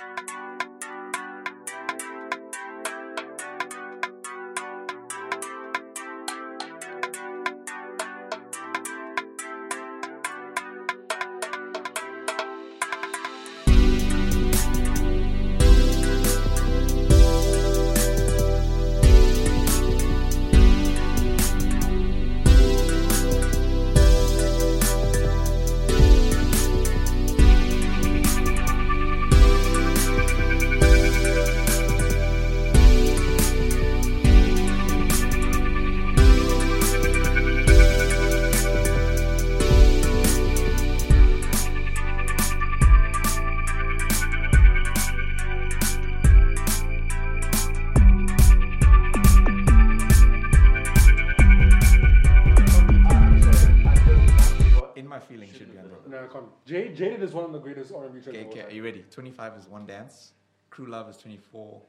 In is one of the greatest R&B tracks Okay, okay, are you ready? 25 is one dance. Crew Love is 24.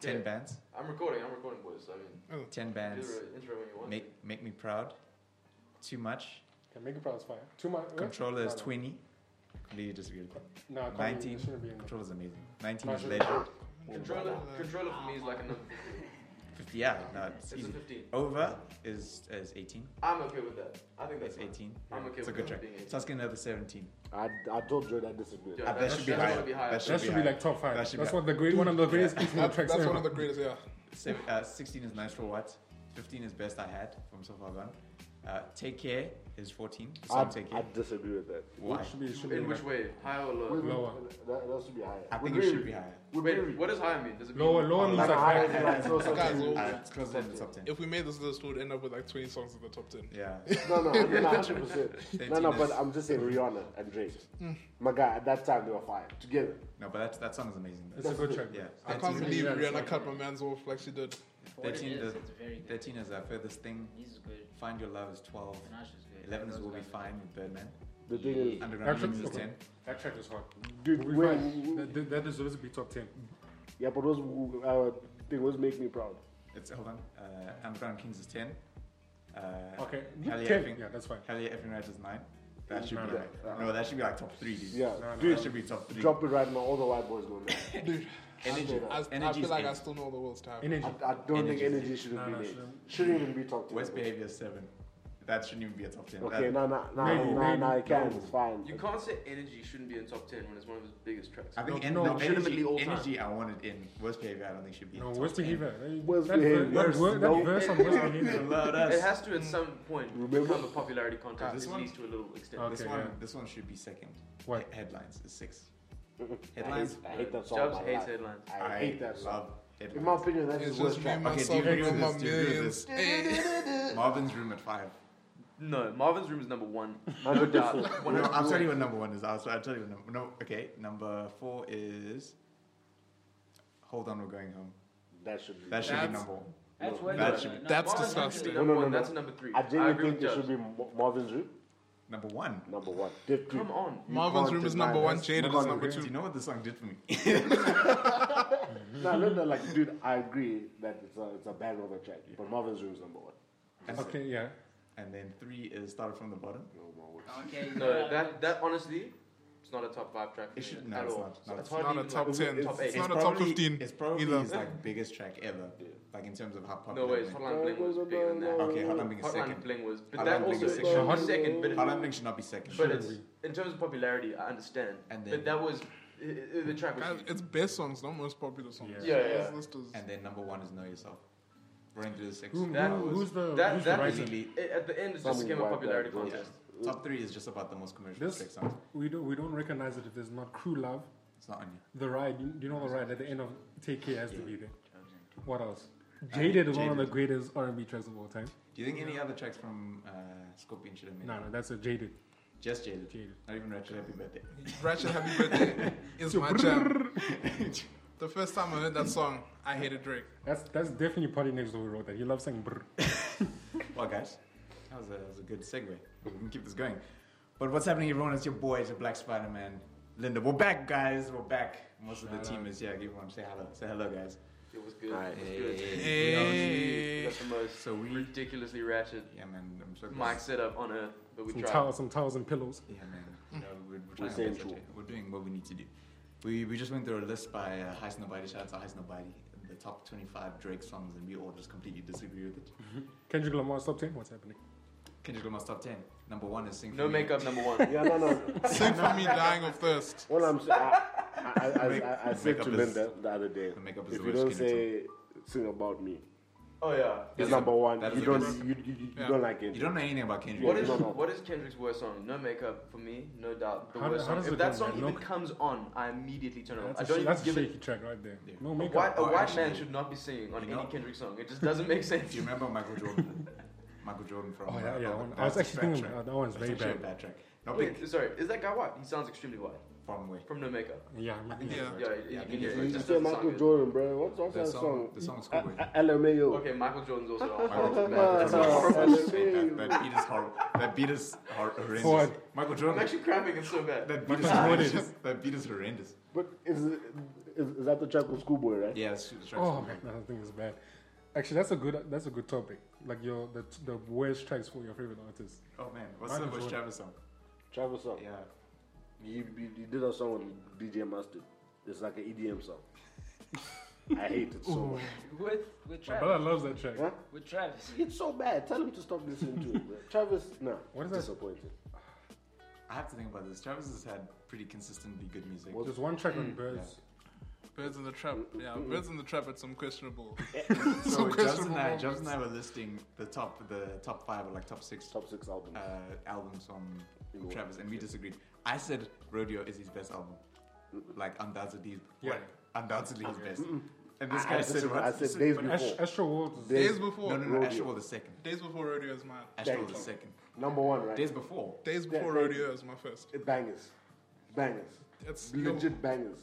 10 Yeah. bands. I'm recording. I'm recording, boys. I mean, 10 do bands. the intro when you want. Make make me proud. Too much. Okay, make me proud is fine. Too much. Controller is No, no. 20. Completely disagree with that. No, 19. Be, it shouldn't be in there. Amazing. 19 No, is it Leisure. Controller, controller for me is like a 50, yeah, no, it's It's a 15. Over is is 18. I'm okay with that. I think that's It's fine. 18. I'm okay It's a with good that track. being 18. Sasuke another 17. I, I told Joe that disagree. Yeah, Ah, that should be that's higher. gotta higher. That That should be like top five. That should That's be what the great one of the greatest Yeah. yeah. That, tracks that's ever. one of the greatest, yeah. Seven, uh, 16 is Nice for What. 15 is Best I Had from So Far Gone. Uh, Take Care is 14. The I, song Take Care. I disagree with that. Why? Should be, should be In which way? Higher or lower? Wait, wait, Lower. That, that should be higher. I think it should be higher. With Wait, Riri. what does higher mean? Does it mean Lower, lower means Like like higher back. than like so, so, Guys, so- well- Uh, it's closer in the top 10. If we made this list, we'd end up with like 20 songs in the top 10. Yeah. No, no, I 100%. No, no, but I'm just saying Rihanna and Drake. Hmm. My guy, at that time they were fire together. No, but that, that song is amazing. It's a good track. Yeah. I can't 13 believe Rihanna cut my man's off like she did. For what it 13 is, is- it's very good. 13 is our furthest thing. He's good. Find Your Love is 12. Panashe is good. 11 is Will Be Fine with Birdman. The thing is, Underground Actually, Kings is okay. 10. That track is hard. dude, We when, find- that, that- that deserves to be top 10. yeah, but those uh, thing was make me proud. It's, hold on. Uh, Underground Kings is 10. Uh, Okay, Hell yeah, 10. effing- Yeah, that's fine. Hell Yeah Effing Right is 9. That should No, be no. like, no, that should be like top 3, dude. Yeah, No, no. dude, That should be top 3. drop it right now. All the white boys know that. Dude, Energy. I, I Energy feel is like I eight. still know the world's time. Energy. I, I don't think Energy. energy shouldn't No, be no, there. shouldn't. Shouldn't even be top 10. Worst Behavior is 7. That shouldn't even be a top 10. Okay, That- no, no, no, Maybe, no, maybe. no, it can. It's fine. You can't say energy shouldn't be in top 10 when it's one of his biggest tracks. I think No, no, no, energy, all energy I wanted in. Worst Behavior I don't think should be in. No, top worst 10. behavior. Worst that, behavior. That, Worst, word- that no. verse on worst behavior. It has to at some point Remember? become a popularity contest, This at one- least to a little extent. Okay, this one, yeah. this one should be second. What? He- headlines is six. I hate, Headlines. I hate that song. Jobs hates life. headlines. I hate that song. love In my opinion, that's his worst just track. Okay, do you agree with this? Do you agree with this? Marvin's Room at five. No, Marvin's Room is number one. Number No doubt. One No, I'll tell you what number one is. I'll, I'll tell you what number. No, okay. Number four is. Hold on, we're going home. That should be. That should be number one. That's No, that it is. should- No, that's Marvin's Marvin's disgusting. Room No, no, no, That's number three. I I genuinely agree think it should be Marvin's Room. Number one. Number one. Diff Come on. You Marvin's Room is number one, Jaded is number agree. Do two. you know what this song did for me? No, no, no, like, dude, I agree that it's a, it's a bad of a track, but Marvin's Room is number one. Okay, yeah. And then three is started from the bottom. No more words. Oh, okay. No, that that honestly, it's not a top five track. It should- no, at it's all. not. No, it's it's not a top like 10. Top It's eight. not a top 15 It's probably either. his like biggest track ever. Like in terms of how popular. No way, it went. Hotline Bling was bigger than that. Okay, Hotline Bling is Hotline second. Bling was, but Hotline that also is second. should Hot- second. But Hotline Bling should not be second. but it's in terms of popularity, I understand. And then- but that was i- i- the track was. Guys, it's best songs, not most popular songs. Yeah. Yeah, yeah. This list is- and then number one is Know Yourself. Running through the six. Who, That who, was- who's the, that- who's that the is- writer? Really, it- at the end, it just Some became a white popularity guy, bro. contest. top three is just about the most commercial This- Drake songs. We don't, we don't recognize it if there's not Crew Love. It's not on you. The ride, you, you know the ride at the end of Take Care has to be there. What else? Jaded is one of the Jaded. greatest R&B tracks of all time. Do you think any other tracks from uh, Scorpion should have made No, it? no, that's a Jaded. Just Jaded. Jaded. Not even Ratchet Happy Birthday. Ratchet Happy Birthday is my jam. The first time I heard that song, I hated Drake. That's that's definitely Party Next Door who wrote that. He loves saying brr. Well, guys, that was a, that was a good segue. We can keep this going. But what's happening, everyone? It's your boy, it's your Black Spider Man, Linda. We're back, guys. We're back. Most of the team is here. Everyone say hello. Say hello, guys. It was good. Alright. It was good. Hey. That's the most So we, ridiculously ratchet yeah, man. I'm so mic setup on earth, but we Some tried. towels, some towers and pillows. Yeah, man. Mm. You know, we're, we're, trying We're our best saying out here. we're doing what we need to do. We, we just went through a list by uh, Highsnobiety. Shout out to Highsnobiety. The top 25 Drake songs, and we all just completely disagree with it. Kendrick Lamar's top 10? What's happening? Kendrick Lamar's top 10. Number one is Sing No For Me. makeup, number one. Yeah, no, no. Sing for me, dying of thirst. What I'm saying, I, I, I, Make- I, I said to Linda the other day, The makeup is if the you worst don't Kendrick say sing about me, Oh yeah. it's number a- one. that is You don't, good- you, you, you Yeah. don't like it. You don't know anything about Kendrick. What Yeah, is no, no. what is Kendrick's worst song? No makeup for me, no doubt. The How- worst how song. If that song even No- comes on, I immediately turn it off. That's, I a, don't sh- that's a even give shaky it. track right there. Yeah. No A makeup. white, a Oh, white actually- man should not be singing on any know- Kendrick song. It just doesn't make sense. Do you remember Michael Jordan? Michael Jordan from. Oh, yeah, uh, yeah. I that's was a actually thinking track. that one's very actually a bad. bad track. Not Wait, sorry, is that guy white? He sounds extremely white From where? from No Makeup. Yeah, I I mean, think Yeah. it's- Yeah, yeah, you I can hear it. You Just say doesn't Michael sound good. Jordan, bro. What's, what's The that song- song? the song's cool, wait. A- A- LMAO. Okay, Michael Jordan's also Michael horrible. Jordan- that's horrible. That that beat is horrible. That beat is hor- horrendous. Forward. Michael I'm Jordan. actually cramping. It's so bad. That beat is horrendous. That beat is horrendous. But is, it- is, is that the track with Schoolboy, right? Yeah, it's, it's oh man, I don't think it's bad. Actually, that's a good that's a good topic. Like your the the worst tracks for your favorite artists. Oh man, what's Michael the worst Jordan. Travis song? Travis song. Yeah. You, you, you did a song with DJ Mustard. It's like an EDM song. I hate it so much. With with My Travis. brother loves that track. Huh? With Travis. It's so bad. Tell him to stop listening to it. bro. Travis, no. What is that? Disappointed. I have to think about this. Travis has had pretty consistently good music. Well there's one track Mm, on Birds. Birds in the Trap. Yeah, Birds in the Trap had some questionable. So some Jobs and I, Jobs and I were listing the top, the top five or like top six Top six albums. uh, albums from In what? Travis, and we disagreed. I said Rodeo is his best album, like undoubtedly, Yeah. what? undoubtedly his best. And this I- guy I said what? I said So- Days Before. Ast- Astro World is Days- Days before. No, no, no. Rodeo. Astro was the second. Days before Rodeo is mine. Astro Thank was the second. Number one, right? Days before. Days before thank Rodeo is my first. It bangers. Bangers. It's Legit bangers.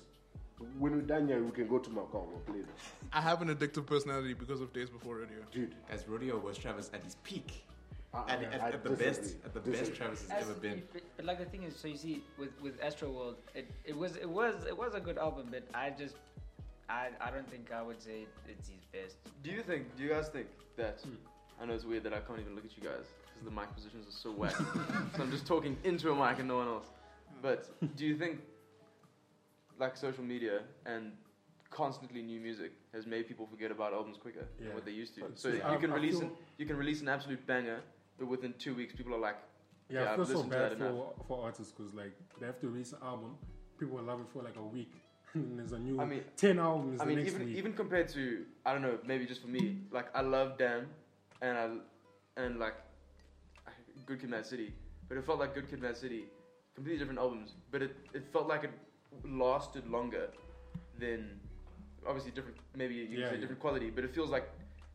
When we're done here, we can go to my car. We'll play this. I have an addictive personality because of Days Before Rodeo. Dude. Guys, Rodeo was Travis at his peak. I, At, I- at, I at the disagree. best, at the Disagree. best Travis has ever been. But, but like the thing is, so you see, with with Astro World, it, it was it was it was a good album, but I just I I don't think I would say it's his best. Do you think? Do you guys think that? Hmm. I know it's weird that I can't even look at you guys because the mic positions are so whack. so I'm just talking into a mic and no one else. But do you think, like social media and constantly new music has made people forget about albums quicker Yeah. than what they used to? But So see, you I- can I release feel- an you can release an absolute banger, but within two weeks people are like, Yeah, Yeah, I feel so bad for, for artists because like they have to release an album, people will love it for like a week, and there's a new I mean- ten albums I mean, even week. even compared to I don't know, maybe just for me, like I love Damn, and I and like Good Kid, Mad City, but it felt like Good Kid, Mad City, completely different albums, but it it felt like it lasted longer than obviously different, maybe you can Yeah, say yeah. different quality, but it feels like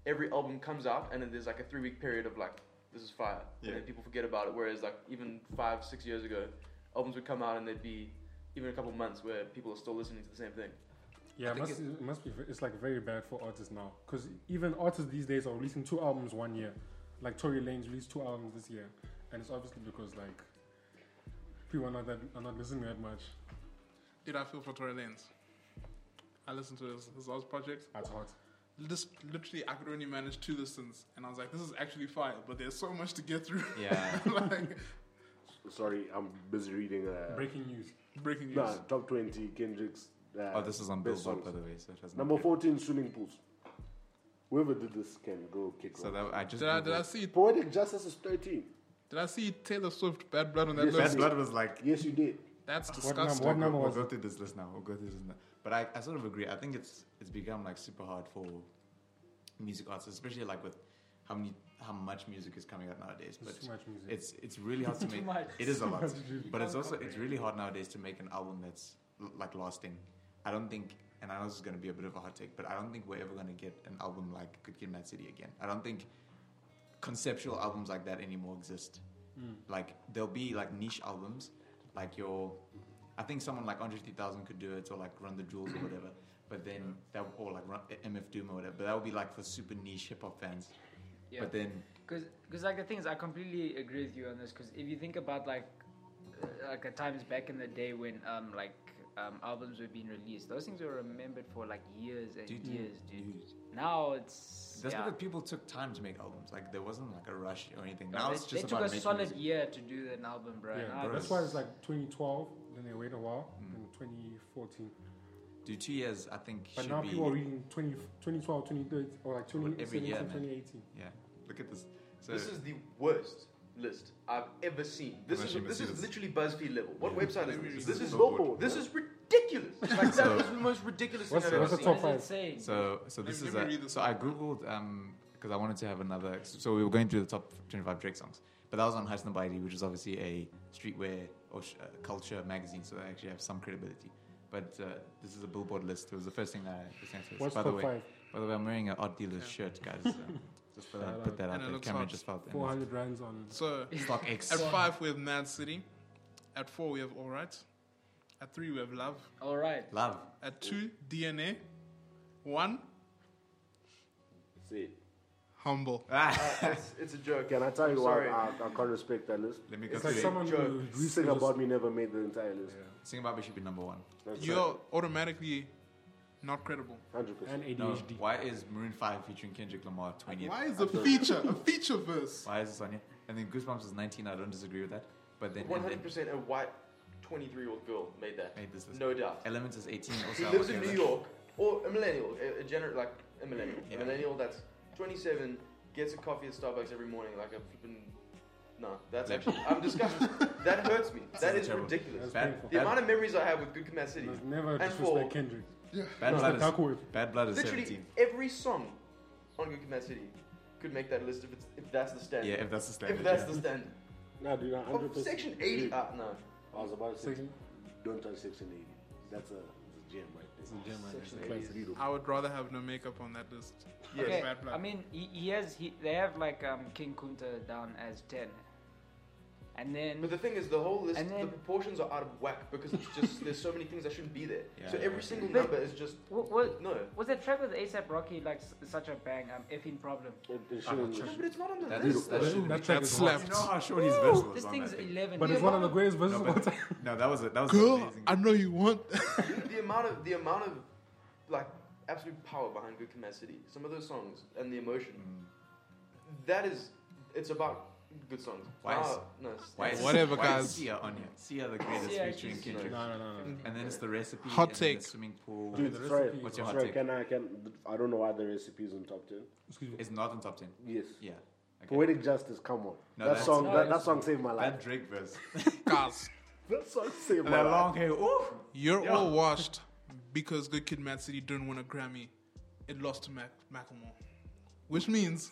every album comes out and then there's like a three week period of like this is fire, Yeah. and then people forget about it. Whereas like even five six years ago, albums would come out and there'd be even a couple months where people are still listening to the same thing. yeah, it must, it must be. It's like very bad for artists now because even artists these days are releasing two albums one year. Like Tory Lanez released two albums this year, and it's obviously because like people are not that are not listening that much. Did I feel for Tory Lanez? I listened to his, his last project. That's hot. Just literally, I could only manage two listens, and I was like, "This is actually fire," but there's so much to get through. Yeah. like Sorry, I'm busy reading. Uh, Breaking news. breaking news. nah, top 20 Kendrick's. Uh, Oh, this is on best Billboard, by the way. So it has Number 14, Swimming Pools. Whoever did this can go kick So that I just. Did I, did I see? Poetic Justice is 13. Did I see Taylor Swift Bad Blood on that Yes, list? Bad Blood was like. Yes, you did. That's What disgusting. number? What number we'll was go through this list now. We'll go through this now. But I, I sort of agree. I think it's it's become like super hard for music artists, especially like with how many how much music is coming out nowadays. But There's too much music. it's it's really hard to Too make. much. It is a lot, but it's also it's really hard nowadays to make an album that's l- like lasting. I don't think, and I know this is going to be a bit of a hot take, but I don't think we're ever going to get an album like Good Kid, Mad City again. I don't think conceptual albums like that anymore exist. Mm. Like there'll be like niche albums, like your. I think someone like Andre 3000 could do it, or like Run the Jewels or whatever. But then that or like Run, MF Doom or whatever. But that would be like for super niche hip hop fans. Yeah. But then Because, like the thing is, I completely agree with you on this. Because if you think about like, uh, like at times back in the day when um like um albums were being released, those things were remembered for like years and Dude, years, dude. dude, Now it's That's yeah. because people took time to make albums. Like there wasn't like a rush or anything. Now they, it's they just took a solid music. year to do an album, bro. Yeah, bro. that's why it's like 2012. then they wait a while Mm. in 2014. Do two years, I think, But should now be. people are reading 20, 2012, 2013, or like 2017, year, 2018. Yeah, look at this. So This is the worst list I've ever seen. This I'm is actually this gonna is see literally BuzzFeed level. What Yeah. website is This this? is This is Billboard. this is ridiculous. Like So- that is the most ridiculous thing What's I've the- ever what's the seen. top five? it saying? So, so Let this me- is let me a, this so. I googled um because I wanted to have another. So we were going through the top 25 Drake songs, but that was on Highsnobiety, which is obviously a streetwear or sh- uh, culture magazine, so they actually have some credibility. But uh, this is a Billboard list. It was the first thing that I presented. to us. What's By the top way, five? by the way, I'm wearing an Odd Dealers Yeah. shirt, guys. Uh, just for that, Shout put that out And there. looks Camera just felt. and 400 rands on. So it's Stock X. at five we have Mad City. At four we have All Right. At three we have Love. All right. Love. At two DNA. One See, Humble. Ah. Uh, it's, it's a joke. can I tell I'm you why. I, I can't respect that list? Let me go It's through like someone Joke. who Sing about me never made the entire list. Sing about me should be number one. That's You're automatically not credible. hundred and percent. No, ADHD. why is Maroon 5 featuring Kendrick Lamar 20th? Why is a feature a feature verse? Why is this on here? And then Goosebumps is 19. I don't disagree with that. But then, One and then hundred percent a white twenty-three-year-old girl made that. made this list. No doubt. Elements is 18. Also, He I'm lives in New. York, or a millennial, a, a gener- like a millennial, Yeah. a millennial that's 27, gets a coffee at Starbucks every morning, like a flipping. No, that's Yeah. actually I'm disgusted. that hurts me. That is terrible. ridiculous. That's Bad. The bad, amount of memories I have with Good Kid, Mad City. Must never And disrespect for- Kendrick. Bad, Must blood attack is, with. bad blood is Literally 17. every song on Good Kid, Mad City could make that list if it's if that's the standard. Yeah, if that's the standard. if that's yeah. the standard. No, dude, Oh, hundred percent. section 80. Ah, no. I was about to say, Section- don't touch section eighty. That's a, that's a gem right It's there. a gem, right? Section It's a 80. I would rather have no makeup on that list. Yes. Okay. Bad blood. I mean, he, he has he they have like um King Kunta down as ten, and then But the thing is, the whole list, And the proportions are out of whack because it's just there's so many things that shouldn't be there. Yeah, so yeah, every yeah. single But- number is just what, what no. was that track with ASAP Rocky like s- such a bang? Um, effing problem. It, it shouldn't. No, but it's not on the That list. is, that That- that track That is slapped. You know how short his verse was This on thing's that thing? eleven. But The it's one of the greatest verses No, of all but- time. No, that was a, that was Girl, amazing. I know you want. the amount of the amount of like absolute power behind Good Command Some of those songs and the emotion. Mm. That is, it's about good songs. Why is- Ah, no, Why is, Whatever, why guys. Is Sia on here. Sia the greatest Sia, featuring Kendrick. No, no, no, no. And then it's the recipe. Hot and take. The swimming pool. Dude, Dude, the sorry, recipe- What's your hot sorry, take? can I can I don't know why the recipe is in top ten. Excuse me. It's not on top 10. Yes. Yeah. Okay. Poetic justice, come on. No, that song No, that, that song saved my life. That Drake verse. Guys, That song saved And my that life. long hair. Ooh. you're Yeah. all washed because Good Kid, Mad City didn't win a Grammy. It lost to Mac Macklemore, which means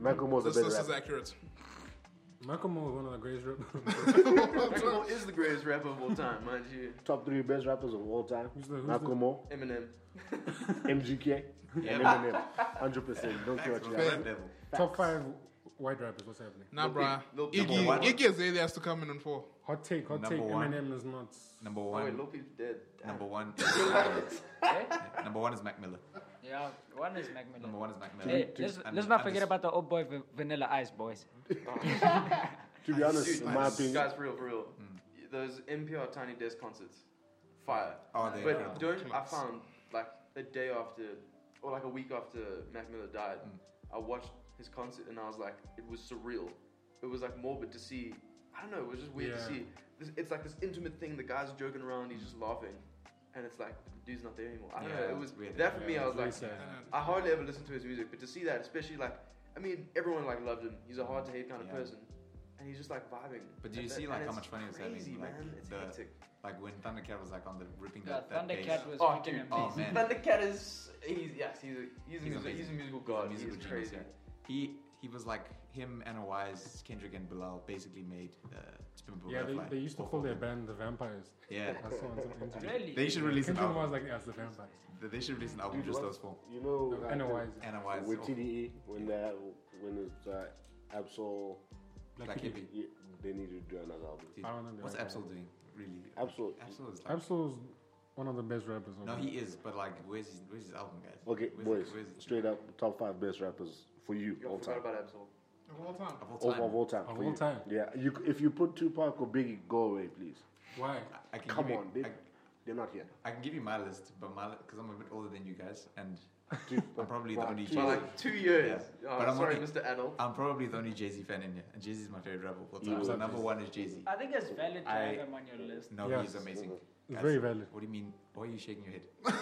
Macklemore's a this better list is accurate. Macklemore is one of the greatest rappers. Macklemore is the greatest rapper of all time, mind you. Top three best rappers of all time. Who's the- who's the- Macklemore, Eminem. MGK, Yeah. and Eminem. Hundred percent. Don't care what you Maxwell, got. Top five white rappers. What's happening? Nah, Lil bruh. Peep- Lil Iggy, Iggy Azalea has to come in on four. Hot take, hot Number take. one. Eminem is not. Number Oh wait, one. Lil dead. Damn. Number one. number one is Mac Miller. Yeah, one is Mac Number Miller. one is Mac Miller. Hey, let's, And- let's not forget about the old boy Va- Vanilla Ice boys. To be honest, Dude, in my opinion, guys, for real, for real. Mm. Those NPR Tiny Desk concerts, fire. Oh, they But incredible. don't I found like a day after, or like a week after Mac Miller died, mm. I watched his concert and I was like, it was surreal. It was like morbid to see. I don't know. It was just weird to see. This, it's like this intimate thing. The guy's joking around. He's just laughing, and it's like the dude's not there anymore. I don't Yeah, know. It was weird. that for me. I was like, sad. I hardly ever listen to his music, but to see that, especially like, I mean, everyone like loved him. He's a hard to hate kind of Yeah. person, and he's just like vibing. But do you see like how much fun he was having? Crazy Like man, it's the hectic. like when Thundercat was like on the ripping Yeah, that, that bass. Was Oh, dude, amazing. oh, man. Thundercat is he's yes he's a he's a, He's music, he's a musical He's a god. musical he's genius, crazy. yeah. He he was like him, Anna Wise, Kendrick, and Bilal basically made uh, Spin Yeah, they, they used to call their band the Vampires. Yeah, I saw on some interview. Really? they should release an Kendrick was album. like, as the Vampires. They should release an album Dude, just those four. you know, No, Anna uh, Wise. With TDE when they when it's uh, Ab-Soul, Black Black Hippie. Hippie. yeah, they need to do another album. Dude, I don't know the What's right Ab-Soul doing? Really? Ab-Soul. Ab-Soul is like. Ab-Soul is one of the best rappers. No, he is, but like, where's his, where's his album, guys? Okay, Where's boys, where's it? straight up top five best rappers for you Yo, all forgot time. about Ab-Soul. of all time. Of all Of, time. of all time. Of for all you. time. Yeah, you, if you put Tupac or Biggie, go away, please. Why? I can Come give you- on, dude. I, They're not here. I can give you my list, but my because I'm a bit older than you guys, and Dude, I'm probably the only two Jay For Z. like two years. Yeah. Oh, But I'm sorry, only- Mr. Adult. I'm probably the only Jay Z fan in here, and Jay Z is my favorite rapper of all time. So love number one is Jay Z. I think it's valid to I- have him on your list. No, Yes. he's amazing. It's very valid. What do you mean? Why are you shaking your head? Why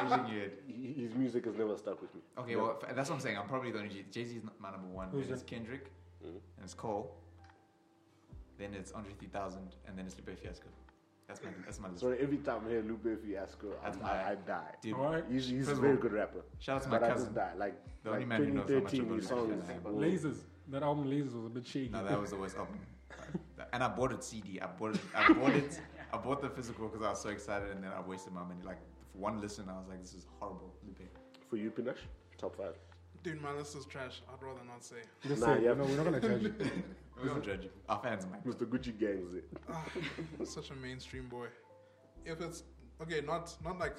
are you shaking your head? His music has never stuck with me. Okay, No. well, f- that's what I'm saying. I'm probably the only Jay Jay Z is my number one. Who's then it's that? Kendrick, Mhm. and it's Cole. Then it's Andre 3000, and then it's Lupe Fiasco. That's my that's my list. So every time I hear Lupe Fiasco, That's I'm, my- I, I die. Dude, Alright. He's, he's a First of very all, good rapper. shout out to my But I cousin. just die. Like, The like man who knows how much 2013, about his Lupe songs. Fiasco. were- Lasers. That album Lasers was a bit shaky. No, that was the worst album. And I bought it CD. I bought it. I bought it. I bought the physical because I was so excited, and then I wasted my money. Like for one listen, I was like, "This is horrible." Lupe. For you, Panashe, top five. Dude, my list is trash. I'd rather not say. Just Nah, say, yeah. no, we're not gonna judge you. We don't judge you. Our fans, man. Mr. Gucci Gang's it. Ah, such a mainstream boy. If it's okay, not not like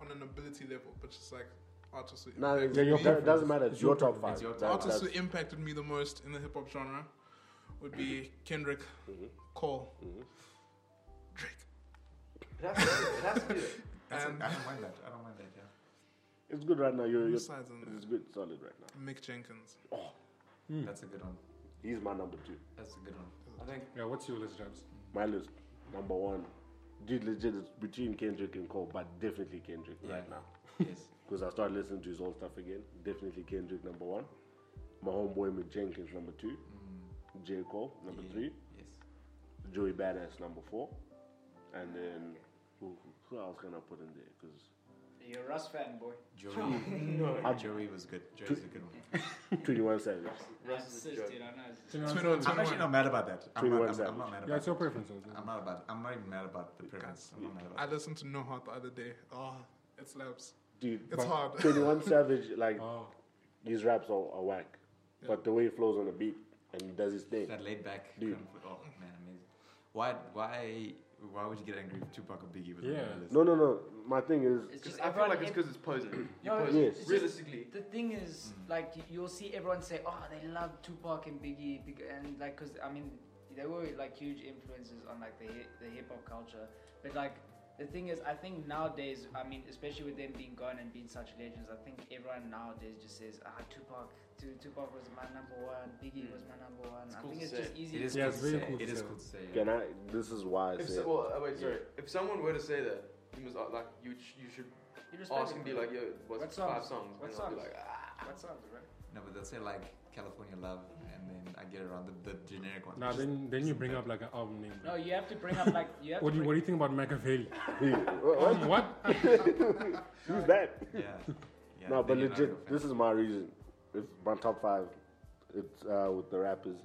on an ability level, but just like artists who Nah, impacted it, your me. it doesn't matter. It's, It's your, your top five. It's your That- artists who that's- impacted me the most in the hip hop genre would be Kendrick, Mhm. Cole, Mhm. Drake, It has to be. It has to be. That's and I don't mind that. I don't mind that. Yeah. It's good right now. You're, you're, besides on it's good, solid right now. Mick Jenkins. Hmm. That's a good one. He's my number two. That's a good one. I think Yeah, what's your list, Jabs? My list, number one. Dude, legit, it's between Kendrick and Cole, but definitely Kendrick Yeah. right now. Yes. Because I started listening to his old stuff again. Definitely Kendrick, number one. My homeboy Mick Jenkins, number two. Mm, J. Cole, number yeah. three. Yes. Joey Badass, number four. And then, who, who else can I put in there? Because You're a Russ fan, boy. Joey. no. Ah, Joey was good. Joey's a good one. 21 Savage. Russ Russ is a is, joke. dude, I know. it's- Twenty-one, I'm actually not mad about that. I'm not, 21 I'm, Savage. I'm not mad yeah, about it's your preference. though. I'm not about. I'm not even mad about the preference. I'm not mad I about. listened to No Heart the other day. Oh, it slaps. Dude, It's hard. 21 Savage, like, Oh, his raps are, are whack. But the way he flows on the beat and he does his thing. That laid back. Dude. kind of- Oh man, amazing. Why? Why? Why would you get angry if Tupac or Biggie was on Yeah. the list? No, no, no. My thing is, It's just I feel everyone- like it's because it's posing. You No, pose. Yes. it's just- Realistically, The thing is, mm. like, y- you'll see everyone say, "Oh, they love Tupac and Biggie," bec- and like, cause I mean, they were like huge influences on like the hi- the hip hop culture. But like, the thing is, I think nowadays, I mean, especially with them being gone and being such legends, I think everyone nowadays just says, "Ah, Tupac, Tu- Tupac was my number one, Biggie was my number one." It's I cool think it's say. just easy. It is Yeah, cool it's to very say. cool to It is say. cool to say. can I, this is why I if say, so, well, uh, wait, sorry. If someone were to say that, you must uh, like you. You should You respect ask and be like, "Yo, what's What five songs? songs?" What and I'll be songs? like, "Ah." What songs, right? No, but they'll say like California Love, and then I get around the, the generic one. now then, then you bring up like an album name. No, you have to bring up like you have What to. do you What do you think about Machiavelli? what? Um, what? Who's that? Yeah. yeah no, but then you're not a legit, fan. this is my reason. If my top five, it's uh, with the rappers.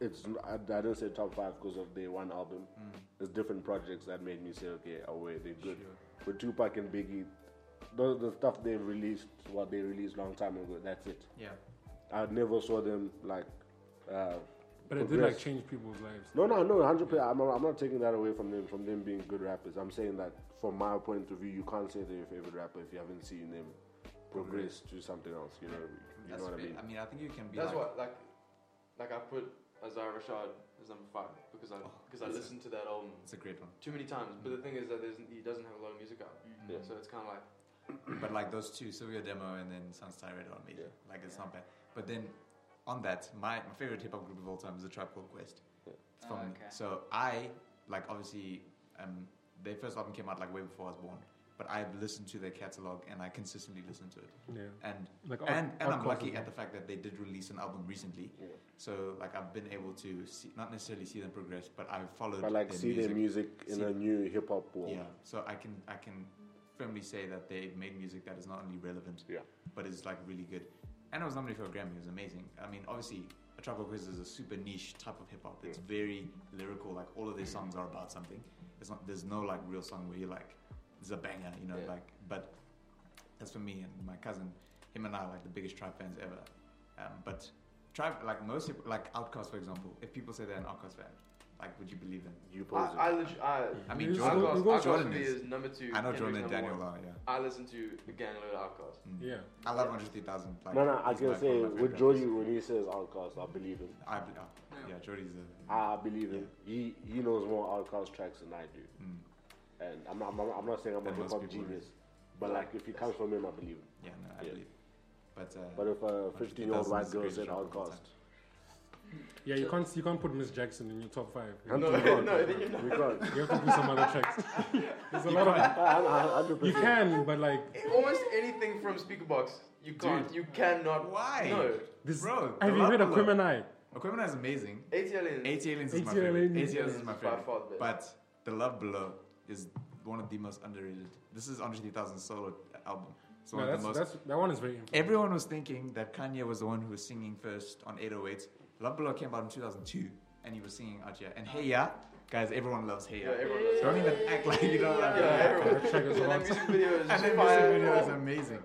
It's I, I didn't say top five because of their one album. Mm, There's different projects that made me say, okay, oh wait, they're good. sure. With Tupac and Biggie, the, the stuff they released, what they released long time ago, that's it. Yeah. I never saw them like. Uh, But it did like change people's lives. No, no, no, hundred percent. I'm not, I'm not taking that away from them, from them being good rappers. I'm saying that from my point of view, you can't say they're your favorite rapper if you haven't seen them progress to something else. You know, you That's know what I mean. I mean, I think you can be That's like. what like, like I put Isaiah Rashad as number five because I Oh, because I that's a- listened to that album It's a great one. too many times. But the thing is that there's, he doesn't have a lot of music out, Yeah. so it's kind of like But like those two, Cilvia Demo and then Sun's Tirade are amazing. Like it's not bad. But then on that, my, my favorite hip hop group of all time is the Tribe Called Quest. Yeah. It's From, Oh, okay. So I like obviously um, their first album came out like way before I was born. But I've listened to their catalog and I consistently listen to it. Yeah. And Like and, and I'm lucky at the fact that they did release an album recently. Yeah. So like I've been able to see, not necessarily see them progress, but I've followed. But like, their see their music in See- a new hip hop world. Yeah, so I can I can firmly say that they've made music that is not only relevant, Yeah. but is like really good. And it was nominated for a Grammy. It was amazing. I mean, obviously, a Called Quest is a super niche type of hip hop. It's very lyrical. Like all of their songs are about something. It's not. There's no like real song where you're like, it's a banger, you know. Yeah. Like, but that's for me and my cousin. Him and I are like the biggest Tribe fans ever. Um, but Tribe, like most people, like Outkast, for example. If people say they're an Outkast fan, like, would you believe them? You pose I, I, it. I, I mean, You Jordan, go- you go- Jordan Outkast for me is. is number two. I know Jordan and Daniel one. are. Yeah. I listen to the Gang Load Outkast. Mm. Yeah. I love 103,000. Like, no, no, I he's can like say one of my with favorite Jody rappers. when he says Outkast, I believe him. I, be- uh, yeah, Jody's a. I, I believe him. He he knows more Outkast tracks than I do. Mm. and I'm not, I'm not, I'm not saying I'm a And hip most hop people genius, but like if he comes from him, I believe him. Yeah, no, I Yeah. believe. But, uh, But if a 15 year old white girl said rapper Outkast, Yeah, you can't you can't put Miss Jackson in your top five. You Hunter, No, we can't. no, then you're not. We have to do some other tracks. There's a lot of I- I- you can, but like Almost anything from Speakerboxxx, you can't. Dude. You cannot. Why? No. this. Bro, have you heard of Love Below. Aquemini? Aquemini is amazing. AT Aliens. ATLiens is my favorite. Aliens ATLiens is my favorite. far the best. But The Love Below is one of the most underrated. This is Andre 3000 solo album. It's No, that's, most. that's that one is very. influential. Everyone was thinking that Kanye was the one who was singing first on 808. Love Below came out in 2002, and he was singing out here. And Hey Ya, guys, everyone loves Hey Ya. Yeah, everyone loves Don't even act like you don't love Yeah, Hey Ya. everyone. That track is And that hot. music video is And music video is amazing.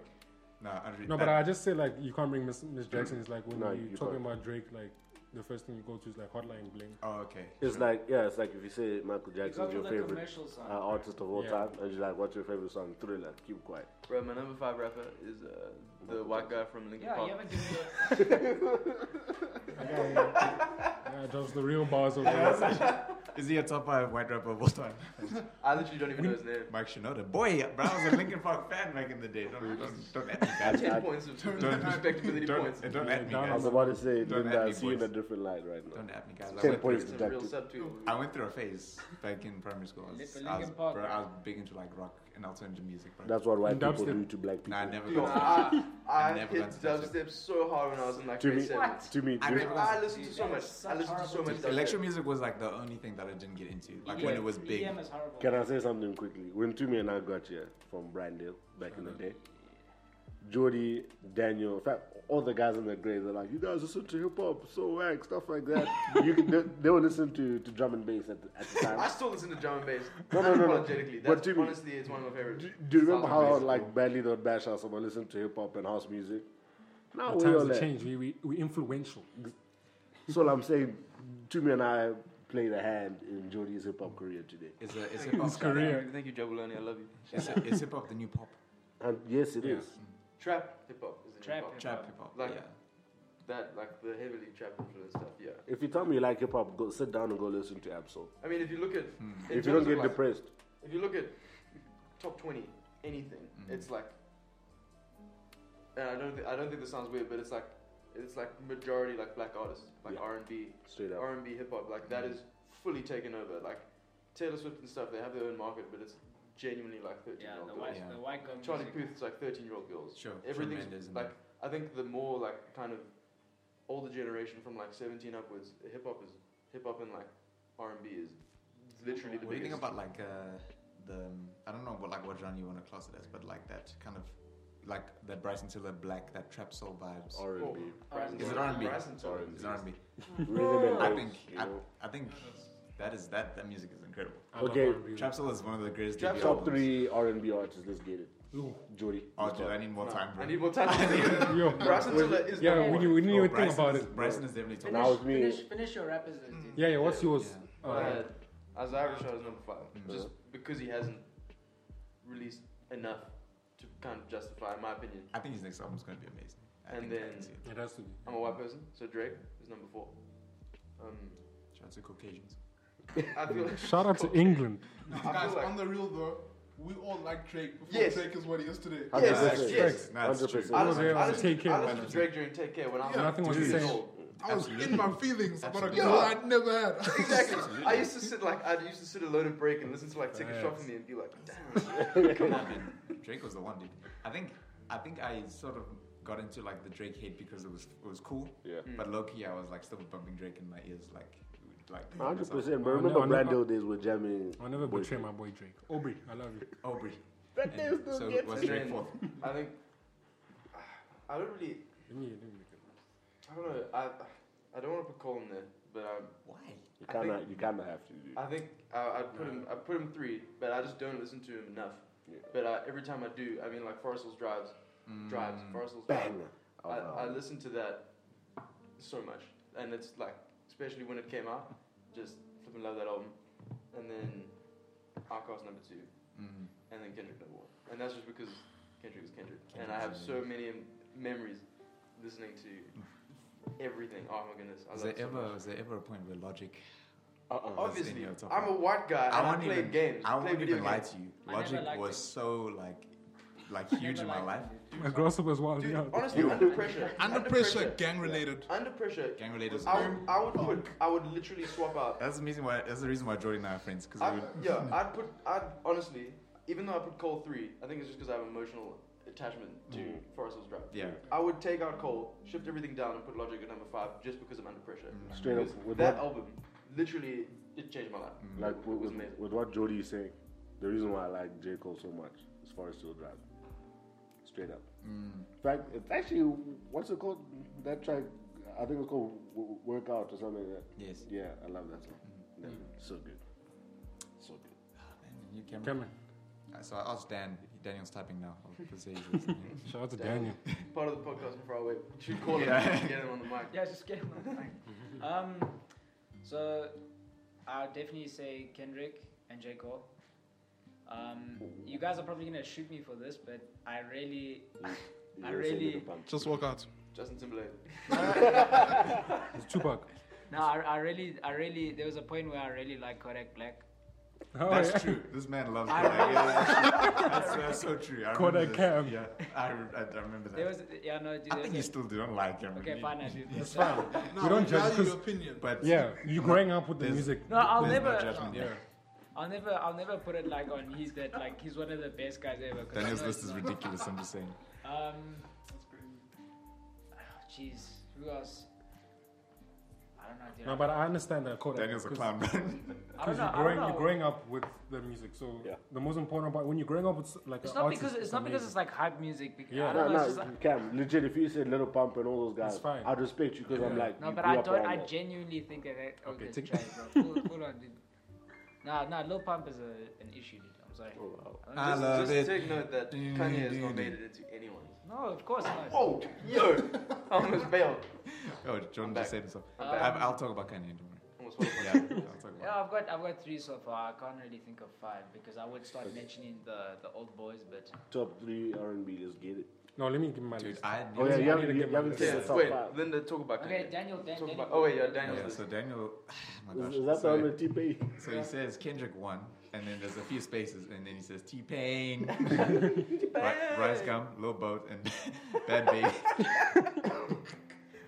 No, Andre, No, but I just say like you can't bring Miss, Miss Jackson. Mm. It's like when No, you you talking can't. about Drake, like the first thing you go to is like Hotline Bling. Oh, okay. It's like, yeah, it's like if you say Michael You Jackson is your favorite commercial song. uh, artist of all Yeah. time, and you're like, what's your favorite song? Thriller, keep quiet. Bro, my number five rapper is uh, the white guy from Linkin yeah, Park. you haven't given me Yeah, just the real bars of the Is he a top five white rapper of all time? I literally don't even know his name. Mike Shinoda. Boy, bro, I was a Linkin Park fan back in the day. Don't, don't, don't at me, guys. Ten I- points of Don't- respectability Don't, points. don't at me, Yeah, I was guys. about to say, Don't Linda, at I me, see you in a boys. Different light right now. Don't at me, guys. I Ten went, points through, a real deducted. I went through a phase back in primary school. I was, I was, Park. bro, I was big into like rock and alternative music, bro. That's what white And people do to black people. Nah, I never Dude, got I, I never hit dubstep. dubstep so hard when I was in like to grade me, seven. What? to me, I to me, never- I listened to so much. is I listened to so much. Electro music was like the only thing that I didn't get into. Like when it was big. EDM is horrible. Can I say something quickly? When Toomey and I got here from Brandale back in the day, Jordy, Daniel, in fact, all the guys in the grade, they're like, you guys listen to hip hop, so whack, stuff like that. you can, they, they will listen to, to drum and bass at the, at the I still listen to drum and bass. No, no, no, no. Unapologetically. But That's honestly, it's one of my favorites. Do, do you remember how amazing. like badly they would bash us about listening to hip hop and house music? Now The we times all have changed. We we we influential. So I'm saying, Toomey and I played a hand in Jordy's hip hop career today. It's a, is uh, hip hop? His career. Thank you, Jabulani. I love you. It's, is hip hop the new pop? And yes, it is. Yeah. Trap hip hop is the Trap new pop. hip- Trap hip hop. Like- yeah. That like the heavily trap influence stuff. Yeah. If you tell me you like hip hop, go sit down and go listen to Ab-Soul. I mean, if you look at Hmm. If you don't get like, depressed, if you look at top twenty anything, Mhm. it's like, and I don't think I don't think this sounds weird, but it's like it's like majority like black artists, like Yeah. R and B, straight up. R and B hip hop, like that is fully taken over. Like Taylor Swift and stuff, they have their own market, but it's genuinely like thirteen Yeah, year the old white, girls. Yeah. the white girl Charlie music. Puth's like thirteen year old girls. Sure. Everything's Shawn Mendes and like I think the more like kind of older generation from like seventeen upwards, hip hop is hip hop and like R and B is literally the What do you biggest. think about like uh, the um, I don't know what like what genre you want to class it as, but like that kind of like that Bryson Tiller black that trap soul vibes. R&B. Oh, Bryson Is it Tiller. R&B? Bryson Tiller. R&B. Is R&B? Rhythm and I think I. I think that is that that music is incredible. I Okay. R&B. Trap soul is one of the greatest Trap Top three R&B artists. Let's get it. Jody. Oh, dude. I need more time, bro. I need more time. Yo, Bryson is yeah, we, one. didn't- we didn't Oh, even think about is, it. Bryson is definitely top. Finish, Now it's me. finish, finish your rappers list, dude. Yeah, yeah. What's yours? Yeah. Uh, Isaiah Rashad is number five, Mm. just because he hasn't released enough to kind of justify, in my opinion. I think his next album is going to be amazing. I And then- can see it. it has to be. I'm a white person, so Drake is number four. Um, Shout out to Caucasians. I feel Shout out to England. I Guys, like- on the real though, we all like Drake before Yes. Drake is what he is today. Hundred Yes, percent. yes. No, it's true. 100%. I listened, yeah, I listened, Take Care. I listened to Drake during Take Care when I was Yeah. Nothing was the same. I was Absolutely. in my feelings about a girl Yeah. I'd never had. Exactly. I used to sit like I used to sit alone and break and listen to like Take a Shot Facts. from me and be like, damn. Come on, man. Drake was the one, dude. I think I think I sort of got into like the Drake hate because it was it was cool, Yeah. Mm. but low key I was like still bumping Drake in my ears, like like. hundred percent. But Oh, no, remember I never- Brando days with jamming. I'll never Boy betray Drake. my boy Drake. Aubrey, I love you. Aubrey. That And name still so gets was me. Drake I think I don't really Let me, let me make it. I don't know. I I don't want to put Cole in there, but um, Why? You I kinda, think- you kinda have to. Dude. I think I, I'd put him. I put him three, but I just don't listen to him enough. Yeah. But uh, every time I do, I mean, like Forest Hills drives, drives, Mm. Forest Hills drives. Bang. I, Oh, I listen to that so much, and it's like, especially when it came out, just flipping love that album. And then Outkast number two, Mm. and then Kendrick number one, and that's just because Kendrick is Kendrick, and I have so many m- memories listening to everything. Oh my goodness, I Was there it so ever much. was there ever a point where Logic Uh-uh. Obviously, I'm a white guy and I, won't played even, games. I played won't video even lie games. to you. Logic was it. so like, like huge in my life. it. My grasshopper's wild. Dude, yeah. honestly, under pressure. Under pressure, gang related. Under pressure. Gang related. I would, I would put, I would literally swap out. That's the reason why. That's the reason why Jordy and I are friends. Because I, yeah, I'd put, I'd honestly, even though I put Cole three, I think it's just because I have emotional attachment to Mm. Forest Hills Drive. yeah. I would take out Cole, shift everything down, and put Logic at number five just because I'm under pressure. Mm. Straight up with that what, album, literally, it changed my life. Mm. like with, was with, amazing. with what Jody is saying, the reason why I like J Cole so much is Forest Hill Drive. Straight up. Mm. In fact, it's actually what's it called? That track, I think it's called w- Workout or something like that. Yes. Yeah, I love that song. Mm. Yeah, so good, so good. Man, you Cameron? Cameron. Uh, So I asked Dan. Daniel's typing now. I'll just say he's listening. Shout out to Damn. Daniel. Part of the podcast from far away. You should call him Yeah. and get him on the mic. Yeah, just get him on the mic. Um, so I would definitely say Kendrick and J Cole. Um, you guys are probably gonna shoot me for this, but I really, I didn't say really- Just walk out. Justin Timberlake. It's Tupac. no, I, I really, I really. There was a point where I really liked Kodak Black. Oh, That's yeah. true. This man loves I Kodak. Yeah, that's, that's so true. I remember Kodak this. Cam. Yeah, I, I, I remember that. There was, yeah, no, dude. I think was you still do not like him. Okay, fine, I do. It's fine. No, You don't judge value 'cause- your opinion. But Yeah, you're growing up with the music. No, I'll there's never. No judgment Yeah. There. I'll never, I'll never put it like on. He's that, like he's one of the best guys ever. 'cause I Daniel's list is ridiculous. I'm just saying. Um, jeez, who else? I don't know. Dude. No, but I understand that Kodak. Daniel's a 'cause- clown, man. I don't Because know. you're growing, know. you're growing up with the music, so Yeah. the most important part when you're growing up with like It's not artist, because it's not because it's like hype music. Because Yeah. I No, don't know. no, it's like, Cam, legit, if you said Lil Pump and all those guys, It's fine. I'd respect you because I'm like, no, you but grew I don't. I genuinely think that. that Okay, okay, take- try, bro. hold, hold on, dude. Nah, nah. Lil Pump is a, an issue, dude. I'm sorry. Oh, wow. don't I just- love just it. take note that Mm, Kanye has not made it into anyone. No, of course not. Oh, yo! I almost bailed. Oh, Jordan back. just said so. I'm I, back. I'll talk about Kanye. Don't worry. Almost Yeah. I'll talk Yeah, about. I've got I've got three so far. I can't really think of five because I would start mentioning the the old boys, but Top three R&B, let's get it. No, let me give my Dude, list. I. Oh, yeah, you haven't, to you my haven't list. said Yeah, the top wait, five. Linda, talk about okay, Kanye. Daniel, Dan, Talk Daniel. about- oh, wait, yeah, Daniel's Yeah, list. so Daniel. Oh my gosh. Is, is that the so, one with T-Pain? so he says Kendrick one, and then there's a few spaces, and then he says T Pain, Rice Gum, Lil Boat, and Bhad Bhabie.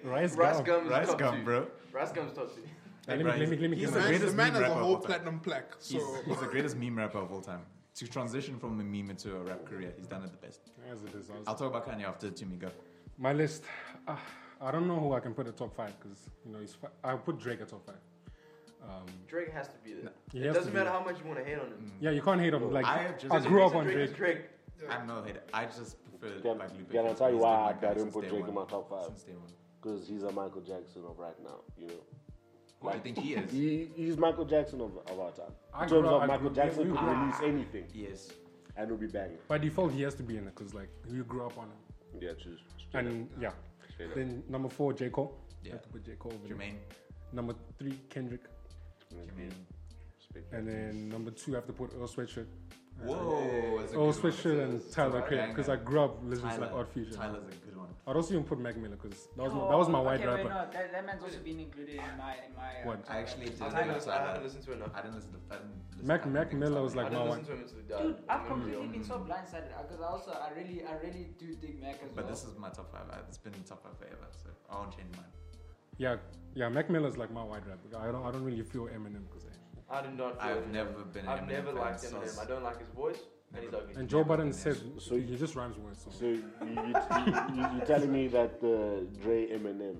Rice Rice Gum. Gum is Rice top Gum, two. bro. Rice Gum's top two. Let me- let me- let me he's give the my- Man, greatest the man meme has a rapper of whole all time. platinum plaque. So He's, he's the greatest meme rapper of all time. To transition from a meme into a rap career, he's done it the best. As it is, I was- I'll talk about Kanye after Timmy go. My list. Uh, I don't know who I can put at top five because you know he's. Fi- I'll put Drake at top five. Um, Drake has to be there. he It has doesn't to be matter there. how much you want to hate on him. Yeah, you can't hate on him. Like I I, have just- grew up on Drake Drake. Drake. I'm no hater. I just prefer Can, like Lupe. can I Fiasco. tell you why I, my I guy didn't put day Drake in my top five? Since day one. Because he's a Michael Jackson of right now, you know. Who do you think he is? He, he's Michael Jackson of, of our time. I In terms up- of I Michael grew- Jackson could release anything Yes. and it'll be banging. By default, he has to be in it because like you grew up on him. Yeah, true. Straight And yeah, up, straight up. then number four, J Cole. Yeah. Have to put J Cole. over there. Jermaine. Number three, Kendrick. Jermaine. And then number two, I have to put Earl Sweatshirt. Whoa. that's a Earl good one. Sweatshirt and It's a Tyler banger. Creator because I grew up listening to like Tyler. Odd Future. Tyler's a good one. I'd also even put Mac Miller because that was my, that was my Oh, white okay, wait, rapper. no, that, that man's also been included in my in my. uh, What? top I actually five. did. I Tyler. haven't I haven't listened to it enough. I didn't listen to. I didn't listen Mac- to Mac anything Miller Tyler. was like I my didn't one. listen to him until he died. Dude, I've Mm. completely been so blindsided because I also I really I really do dig Mac as But well. this is my top five. I- It's been top five forever, so I won't change mine. Yeah, yeah, Mac Miller's like my white rapper. I don't, I don't really feel Eminem because. I do not. feel I've Eminem. never been an I've Eminem never fan, liked so Eminem. it's- I don't like his voice, and he's ugly. And Joe Never Budden been said So he just rhymes words. So. So you, you, you, you, you're telling me that uh, Dre Eminem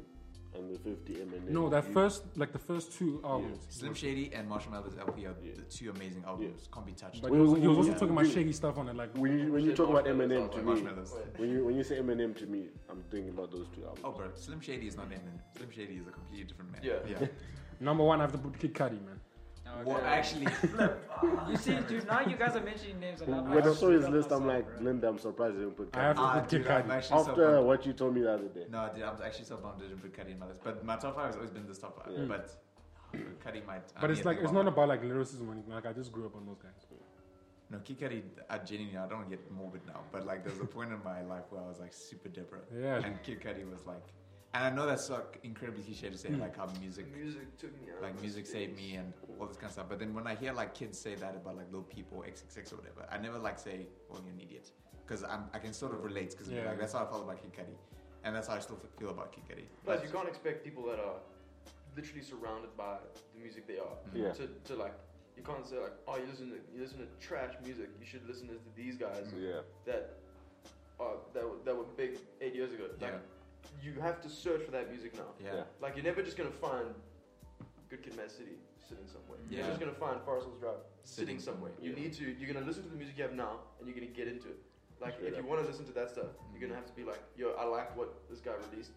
and the 50 Eminem. no, that you- first like the first two albums. Slim Shady and Marshall Mathers LP are Yeah. the two amazing albums. Can't be touched. But Wait, he was, wait, he was wait, also yeah. talking about Wait. shady stuff on it, like When you, when you talk about Marshmallows Eminem to me, when you when you say Eminem to me, I'm thinking about those two albums. Oh, bro, Slim Shady is not Eminem. Slim Shady is a completely different man. Yeah. Yeah. number one. I have to put Kid Cudi, man. Okay. Well, actually, you see, dude, now you guys are mentioning names. And I'm When I like, saw his shit list, I'm like, bro. Linda, I'm surprised you didn't put I have to ah, put Kid dude, I'm Cudi. actually so After what you told me the other day. No, dude, I'm actually so bummed I didn't put Cudi in my list. But my top five has always been this top five. Yeah. But Cudi might. I But it's like it's not about like lyricism or anything. Like I just grew up on those guys. No, Kid Cudi, I genuinely, I don't get morbid now. But like, there's a point in my life where I was like super dipper. Yeah. And Kid Cudi was like, And I know that's like incredibly cliche to say, Mm. like how music, Music took me out. like music the saved me and all this kind of stuff. But then when I hear like kids say that about like little people, XXX or whatever, I never like say, "Oh, you're an idiot," because I'm can sort of relate because Yeah. like that's how I felt about Kid Cudi, and that's how I still feel about Kid Cudi. Plus, you can't expect people that are literally surrounded by the music they are Yeah. to, to like. You can't say like, oh, you listen to you listen to trash music. You should listen to these guys Yeah. that are that were, that were big eight years ago. Like, Yeah. You have to search for that music now. Yeah. Yeah. Like you're never just gonna find Good Kid, Mad City sitting somewhere. Yeah. You're just gonna find Forest Hills Drive Sitting sitting, somewhere. somewhere, You yeah. need to. You're gonna listen to the music you have now, and you're gonna get into it. Like Straight if you want to listen to that stuff, you're mm-hmm. gonna have to be like, yo, I like what this guy released.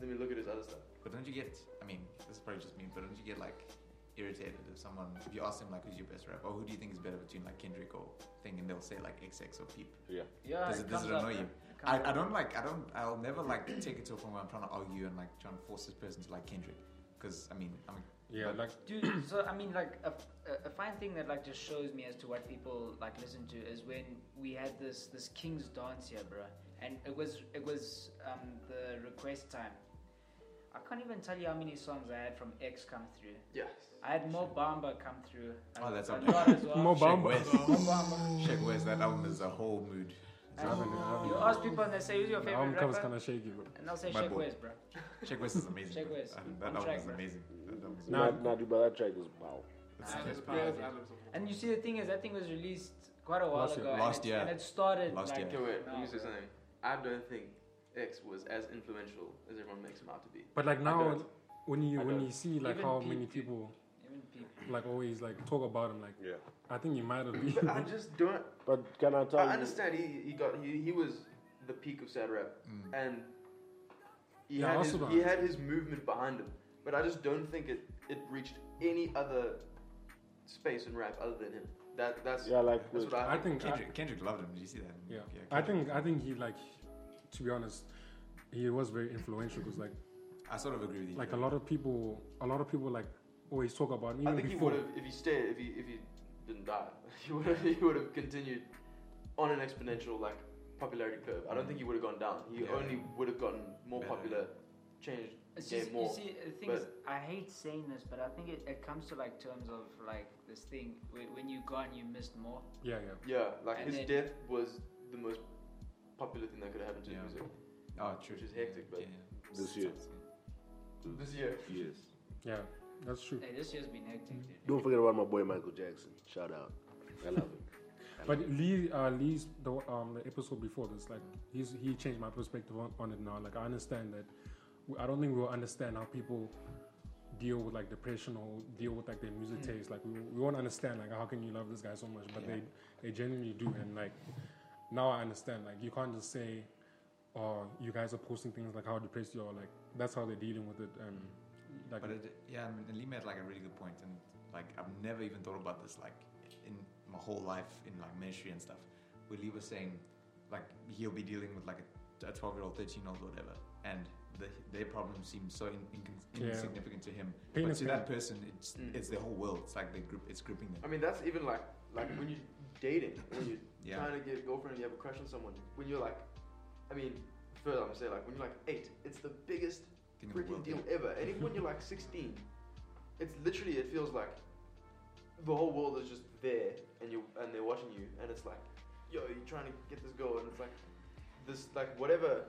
Let me look at his other stuff. But don't you get? I mean, this is probably just me, but don't you get like irritated if someone if you ask them like who's your best rapper or who do you think is better between like Kendrick or thing and they'll say like XX or Peep. Yeah. Yeah, Does it- does it annoy man. you? It comes I, I don't like I don't I'll never like take it to a point where I'm trying to argue and like trying to force this person to like Kendrick because I mean I'm Yeah, But- like Dude, so I mean, like a, a, a fine thing that like just shows me as to what people like listen to is when we had this this King's Dance here, bro, and it was it was um, the request time. I can't even tell you how many songs I had from X come through. Yeah. I had Mo Bamba come through. Oh, that's a up lot as well. Mo Shake Bamba. West. Mo Bamba. Shake West that album is a whole mood. And Driving it, driving you ask people and they say, "Who's your the favorite album cover's rapper?" kind of shaky, bro. And they'll say My Shake boy. West, bro. Shake West is amazing. Shake West. That album track, is bro. amazing. That album is Nah. amazing. Nah, nah, dude, but that track was wow. It's- Nah, His it's powers, crazy. And you see, the thing is, that thing was released quite a while Last year. ago. and Last it- year. And it started Last like. year. Okay, wait. Let me say something. I don't think X was as influential as everyone makes him out to be. But like now, don't. when you I when don't. you see like Even how Pete, many dude. people Even people. Like always like talk about him, like Yeah. I think he might have been. I just don't. But can I tell I you? understand he, he got he, he was the peak of sad rap Mm. and he Yeah, had his, he had his movement behind him, but I just don't think it, it reached any other space in rap other than him. That that's Yeah, like that's what I, I think I, Kendrick, Kendrick loved him. Did you see that? yeah, I think I think he like to be honest, he was very influential because like I sort of agree with you. like a lot of people a lot of people like always talk about him I even think he would have if he stayed if he if he didn't die he would have he would have continued on an exponential like popularity curve. I don't think he would have gone down. He Yeah. only would have gotten more Better. popular, changed It's game just, more. you see, the thing is, I hate saying this, but I think it, it comes to like terms of like this thing when, when you gone, you missed more. yeah, yeah. Yeah, like And his then- death was the most popular thing that could have happened to Yeah. his music. Oh, true. Which is hectic, but- This year. This year. yes. Yeah, that's true. Hey, this year's been hectic, dude. Don't forget about my boy Michael Jackson. Shout out. I love him. I But love. Lee, uh, Lee's the um the episode before this, like he's he changed my perspective on, on it now. Like I understand that. I don't think we'll understand how people deal with like depression or deal with like their music Mm. taste. Like we, we won't understand like how can you love this guy so much, but Yeah. they they genuinely do. And like now I understand. Like you can't just say, "Oh, you guys are posting things like how depressed you are." Like that's how they're dealing with it. And like But it, yeah, I mean, and Lee made like a really good point, and like I've never even thought about this like in my whole life in like ministry and stuff. Where Lee was saying, like he'll be dealing with like a twelve year old, thirteen year old, whatever, and the, their problem seems so in, in, Yeah. insignificant to him, Pain but to pain. that person, it's Mm. it's their whole world. It's like they group, it's gripping them. I mean, that's even like like when you're dating, when you're Yeah, trying to get a girlfriend and you have a crush on someone. When you're like, I mean, further I'm gonna say like when you're like eight, it's the biggest Thing in the freaking world, deal ever. And even when you're like 16, it's literally it feels like the whole world is just there and you and they're watching you and it's like, yo, you're trying to get this girl and it's like this like whatever.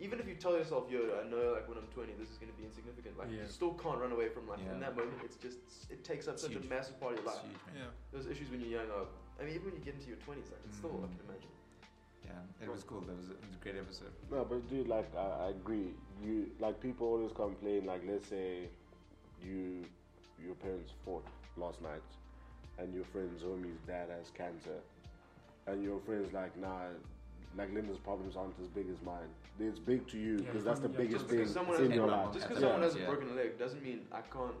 Even if you tell yourself, yo, I know like when I'm 20, this is gonna be insignificant. Like Yeah. you still can't run away from like Yeah. in that moment. It's just it takes up It's such huge. a massive part of your It's life. huge, man. Yeah. Those issues when you're young are. I mean, even when you get into your 20s, like it's still I Mm. can imagine. Yeah, it was cool. That was a, it was a great episode. No, but dude, like I, I agree. You like people always complain. Like let's say you your parents fought last night, and your friend's homie's dad has cancer, and your friend's like, nah, like Linda's problems aren't as big as mine. It's big to you Yeah, because that's the yeah, biggest thing someone in has your life. Just because Yeah. someone has a Yeah. broken leg doesn't mean I can't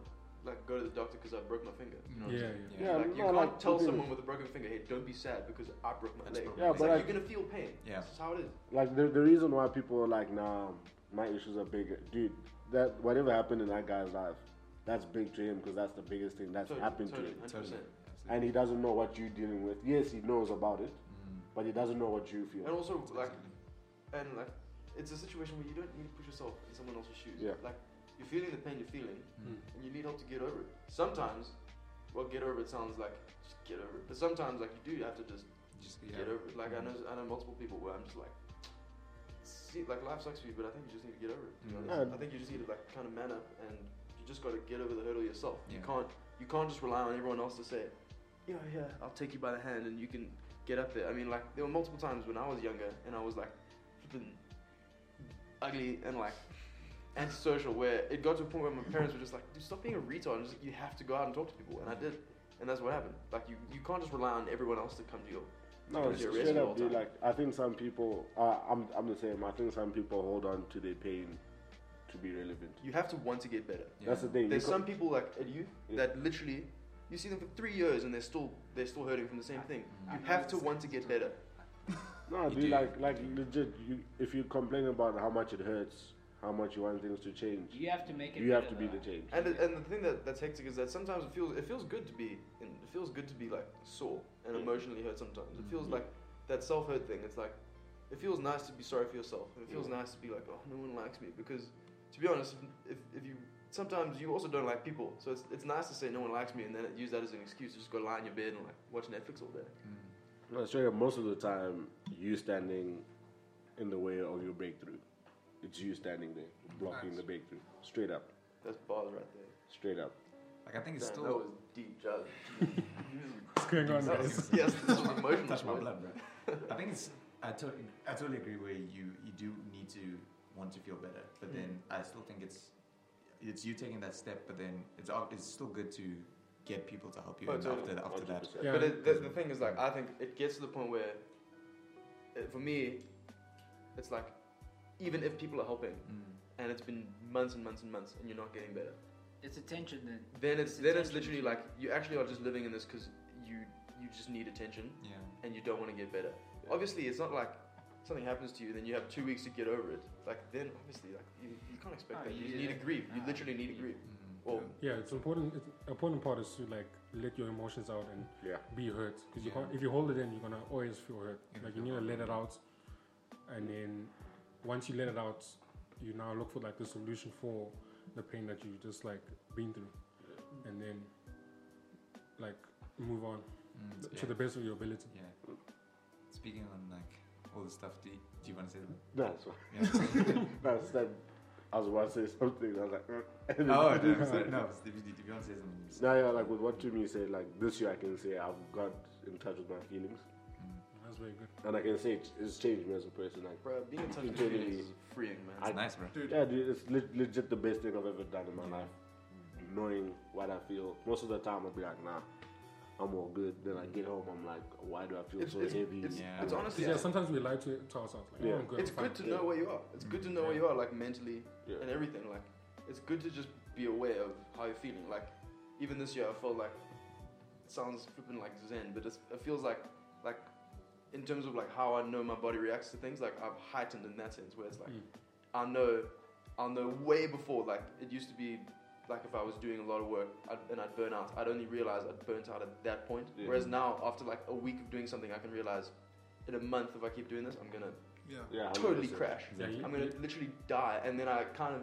like go to the doctor because I broke my finger. You know what I'm yeah, saying? yeah. Yeah, like you no, can't like, tell someone with a broken finger, hey, don't be sad because I broke my leg. Yeah, It's but like, like- you're gonna feel pain. Yeah. That's how it is. Like the, the reason why people are like, nah, my issues are bigger, dude. That whatever happened in that guy's life, that's big to him because that's the biggest thing that's Totally, happened totally, to him, 100%. Totally. and he doesn't know what you're dealing with. Yes, he knows about it, Mm. but he doesn't know what you feel. And also like and like it's a situation where you don't need to put yourself in someone else's shoes. Yeah. Like you're feeling the pain you're feeling, Mm. and you need help to get over it. Sometimes, well, get over it sounds like just get over it, but sometimes like you do have to just Just get over it. Like I know I know multiple people where I'm just like. See, like life sucks for you, but I think you just need to get over it. Mm. honest. Yeah. I think you just need to like kind of man up, and you just got to get over the hurdle yourself. You can't you can't just rely on everyone else to say, yeah, yeah, I'll take you by the hand and you can get up there. I mean, like there were multiple times when I was younger and I was like flipping ugly and like antisocial, where it got to a point where my parents were just like, dude, stop being a retard. And just, you have to go out and talk to people, and I did, and that's what happened. Like you, you can't just rely on everyone else to come to your No, Because you're straight up, dude. Like, I think some people, uh, I'm, I'm the same. I think some people hold on to their pain to be relevant. You have to want to get better. Yeah. That's the thing. There's You some people like at you Yeah. that literally you see them for three years and they're still they're still hurting from the same thing. You have to want to get better. No, You dude, do. like, like legit. You, if you complain about how much it hurts, how much you want things to change, You have to make it. you have to be the change. And the, and the thing that, that's hectic is that sometimes it feels it feels good to be in, it feels good to be like sore and Yeah. emotionally hurt. Sometimes it feels Yeah. like that self hurt thing. It's like it feels nice to be sorry for yourself. And it feels Yeah. nice to be like oh no one likes me because to be honest if, if, if you sometimes you also don't like people so it's, it's nice to say no one likes me and then use that as an excuse to just go lie in your bed and like watch Netflix all day. Mm. No, straight up, most of the time, you standing in the way of your breakthrough. It's you standing there, blocking Nice. the breakthrough. Straight up, That's balls right there. straight up. Like I think it's Damn, still. that was deep, Judge. What's going on, guys? yes, this was emotional. touch my blood, bro. I think it's. I totally, I totally agree. Where you you do need to want to feel better, but mm. then I still think it's it's you taking that step. But then it's al- it's still good to get people to help you Oh, and totally. after after that. 100%. Yeah. But it, the, the thing is, like, I think it gets to the point where, it, for me, it's like, even if people are helping, Mm. and it's been months and months and months, and you're not getting better, It's attention then. then it's It's then it's literally like you actually are just living in this because you you just need attention Yeah. and you don't want to get better. Obviously, it's not like something happens to you, then you have two weeks to get over it. Like then, obviously, like you, you can't expect Oh, that. You you- need to grieve. You Ah, literally need to grieve. Mm. Well, Yeah, it's important. It's, important part is to like let your emotions out and Yeah. be hurt because you Yeah. can't. If you hold it in, you're gonna always feel hurt. You're Like you need to let it out, and then once you let it out, you now look for like the solution for the pain that you just like been through, and then like move on Mm. to Yeah. the best of your ability. Yeah. Speaking on like all the stuff, do you, do you want to say that? That's what. Yeah. That's that. I was about to say something. I was like, and then- oh, no, sorry, no. If you, if you want to say something, you just- Now, yeah, like with what Timmy said, like this year I can say I've got in touch with my feelings, Mm. That's very good. and I can say it's changed me as a person. Like, bro, being in touch with Internally- feelings is freeing, man. It's nice, bro. Dude, yeah, dude, it's le- legit the best thing I've ever done in my Yeah. life. Knowing what I feel, most of the time I'll be like, nah, I'm all good. Then I get home, I'm like, why do I feel It's- so it's- heavy? it's- Yeah. it's I'm honestly- Yeah, sometimes we lie to, to ourselves. Like, Yeah. oh, I'm good. It's I'm fine. good to know where you are. It's good to know where you are, like mentally Yeah. and everything. Like, it's good to just be aware of how you're feeling. Like, even this year, I felt like it sounds flipping like Zen, but it's, it feels like like in terms of like how I know my body reacts to things. Like, I've heightened in that sense, where it's like Mm. I know, I'll know way before. Like, it used to be like if I was doing a lot of work I'd, and I'd burn out, I'd only realize I'd burnt out at that point. Yeah. Whereas now, after like a week of doing something, I can realize in a month if I keep doing this, I'm gonna yeah. Yeah, totally crash. Yeah, you- I'm gonna literally die, and then I kind of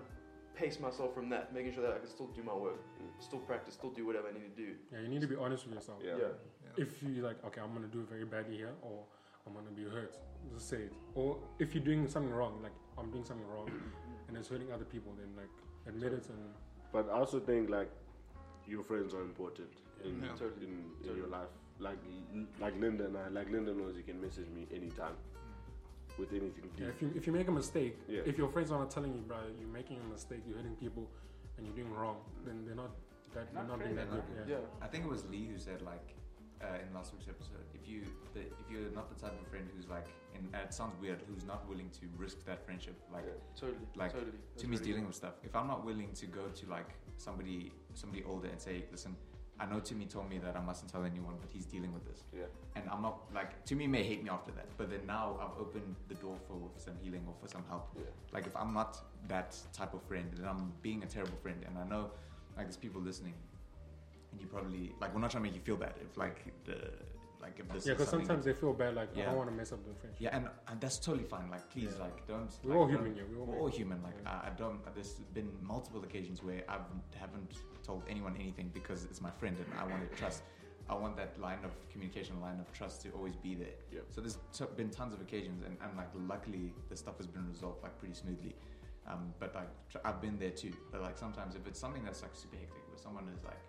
pace myself from that, making sure that I can still do my work, Mm. still practice, still do whatever I need to do. Yeah, you need to be honest with yourself. Yeah. Yeah. If you like, okay, I'm gonna do very badly here, or I'm gonna be hurt. Just say it. Or if you're doing something wrong, like I'm doing something wrong, and it's hurting other people, then like admit it and But I also think like your friends are important in Yeah. Totally. in, in Totally. your life. Like like Linda and I, like Linda knows you can message me anytime with anything yeah, if you if you make a mistake, Yeah. if your friends are not telling you, bro, you're making a mistake, you're hurting people, and you're doing wrong, then they're not that they're Not not being that good. Yeah. Yeah. I think it was Lee who said like uh, in last week's episode, if you the, if you're not the type of friend who's like, and it sounds weird, who's not willing to risk that friendship, like Totally. Like, totally. That's Timmy's really dealing with stuff. If I'm not willing to go to like somebody somebody older and say, listen, I know Timmy told me that I mustn't tell anyone, but he's dealing with this, Yeah. and I'm not like Timmy may hate me after that, but then now I've opened the door for, for some healing or for some help. Yeah. Like if I'm not that type of friend, then I'm being a terrible friend, and I know like there's people listening, and you probably like we're not trying to make you feel bad if like the like if this Yeah, because sometimes they feel bad, like I don't want to mess up the friendship. Yeah, and, and that's totally fine. Like, please, Yeah. like, don't. We're like, all human, yeah. We're all, We're all human. Like, Yeah. I, I don't. There's been multiple occasions where I haven't told anyone anything because it's my friend and I want to trust. I want that line of communication, line of trust to always be there. Yeah. So there's t- been tons of occasions, and, and like luckily the stuff has been resolved like pretty smoothly. Um, but like tr- I've been there too. But like sometimes if it's something that's like super hectic, where someone is like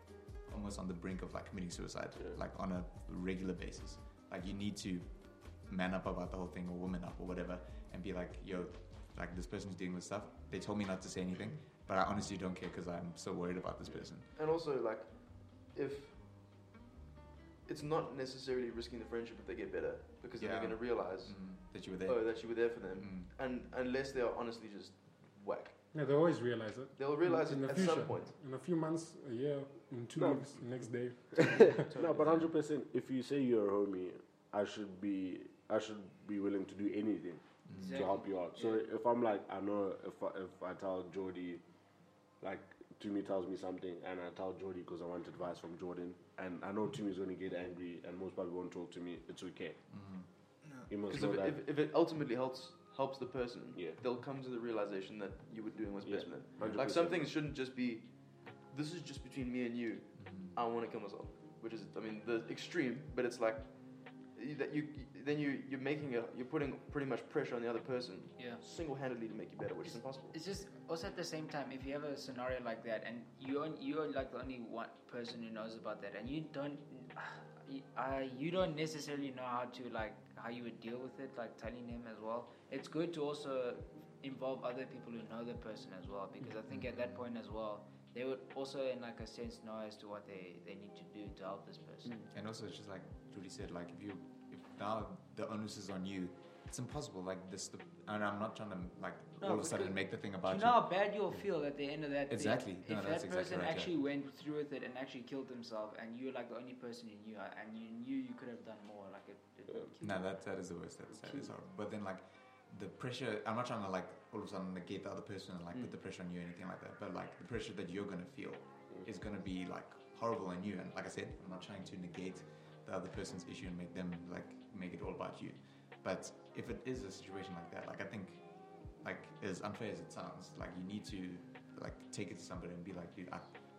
almost on the brink of like committing suicide, Yeah. like on a regular basis, like you need to man up about the whole thing or woman up or whatever, and be like, yo, like this person's dealing with stuff. They told me not to say anything, but I honestly don't care because I'm so worried about this person. And also, like, if it's not necessarily risking the friendship if they get better, because Yeah. they're going to realize, Mm, that you were there. oh, that you were there for them. Mm. And unless they are honestly just whack, Yeah, they always realize it. they'll realize In it the at some point. In a few months, a year, in two No. weeks, next day. No, but hundred percent. If you say you're a homie, I should be I should be willing to do anything Mm. to help you out. So if I'm like, I know if I, if I tell Jordy, like Tumi tells me something, and I tell Jordy because I want advice from Jordan, and I know Tumi's going to get angry, and most probably won't talk to me. It's okay. Mhm. You must know if, that. if, if it ultimately helps helps the person, Yeah. they'll come to the realization that you were doing what's best for them. Like some things shouldn't just be, this is just between me and you. Mhm. I want to kill myself, which is, I mean, the extreme. But it's like that you then you you're making a you're putting pretty much pressure on the other person Yeah. single-handedly to make you better, which is impossible. It's just also at the same time, if you have a scenario like that, and you on, you're like the only one person who knows about that, and you don't, you- uh, you don't necessarily know how to like how you would deal with it, like telling them as well. It's good to also involve other people who know the person as well, because I think at that point as well, they would also, in like a sense, know as to what they, they need to do to help this person. Mm. And also, it's just like Judy said, like if you, if now the onus is on you, it's impossible. Like this, the, and I'm not trying to like No, all of a sudden make the thing about you you. know how bad you'll feel at the end of that thing? Exactly. If No, that that's exactly person right, yeah. actually went through with it and actually killed himself, and you're like the only person who knew, and you knew you could have done more, like it. it uh, kill No, you. that that is the worst. That's, that is horrible. But then like the pressure. I'm not trying to like all of a sudden negate the other person and like put Mm. the pressure on you or anything like that. But like the pressure that you're gonna feel is gonna be like horrible on you. And like I said, I'm not trying to negate the other person's issue and make them like make it all about you. But if it is a situation like that, like I think like as unfair as it sounds, like you need to like take it to somebody and be like, dude, I,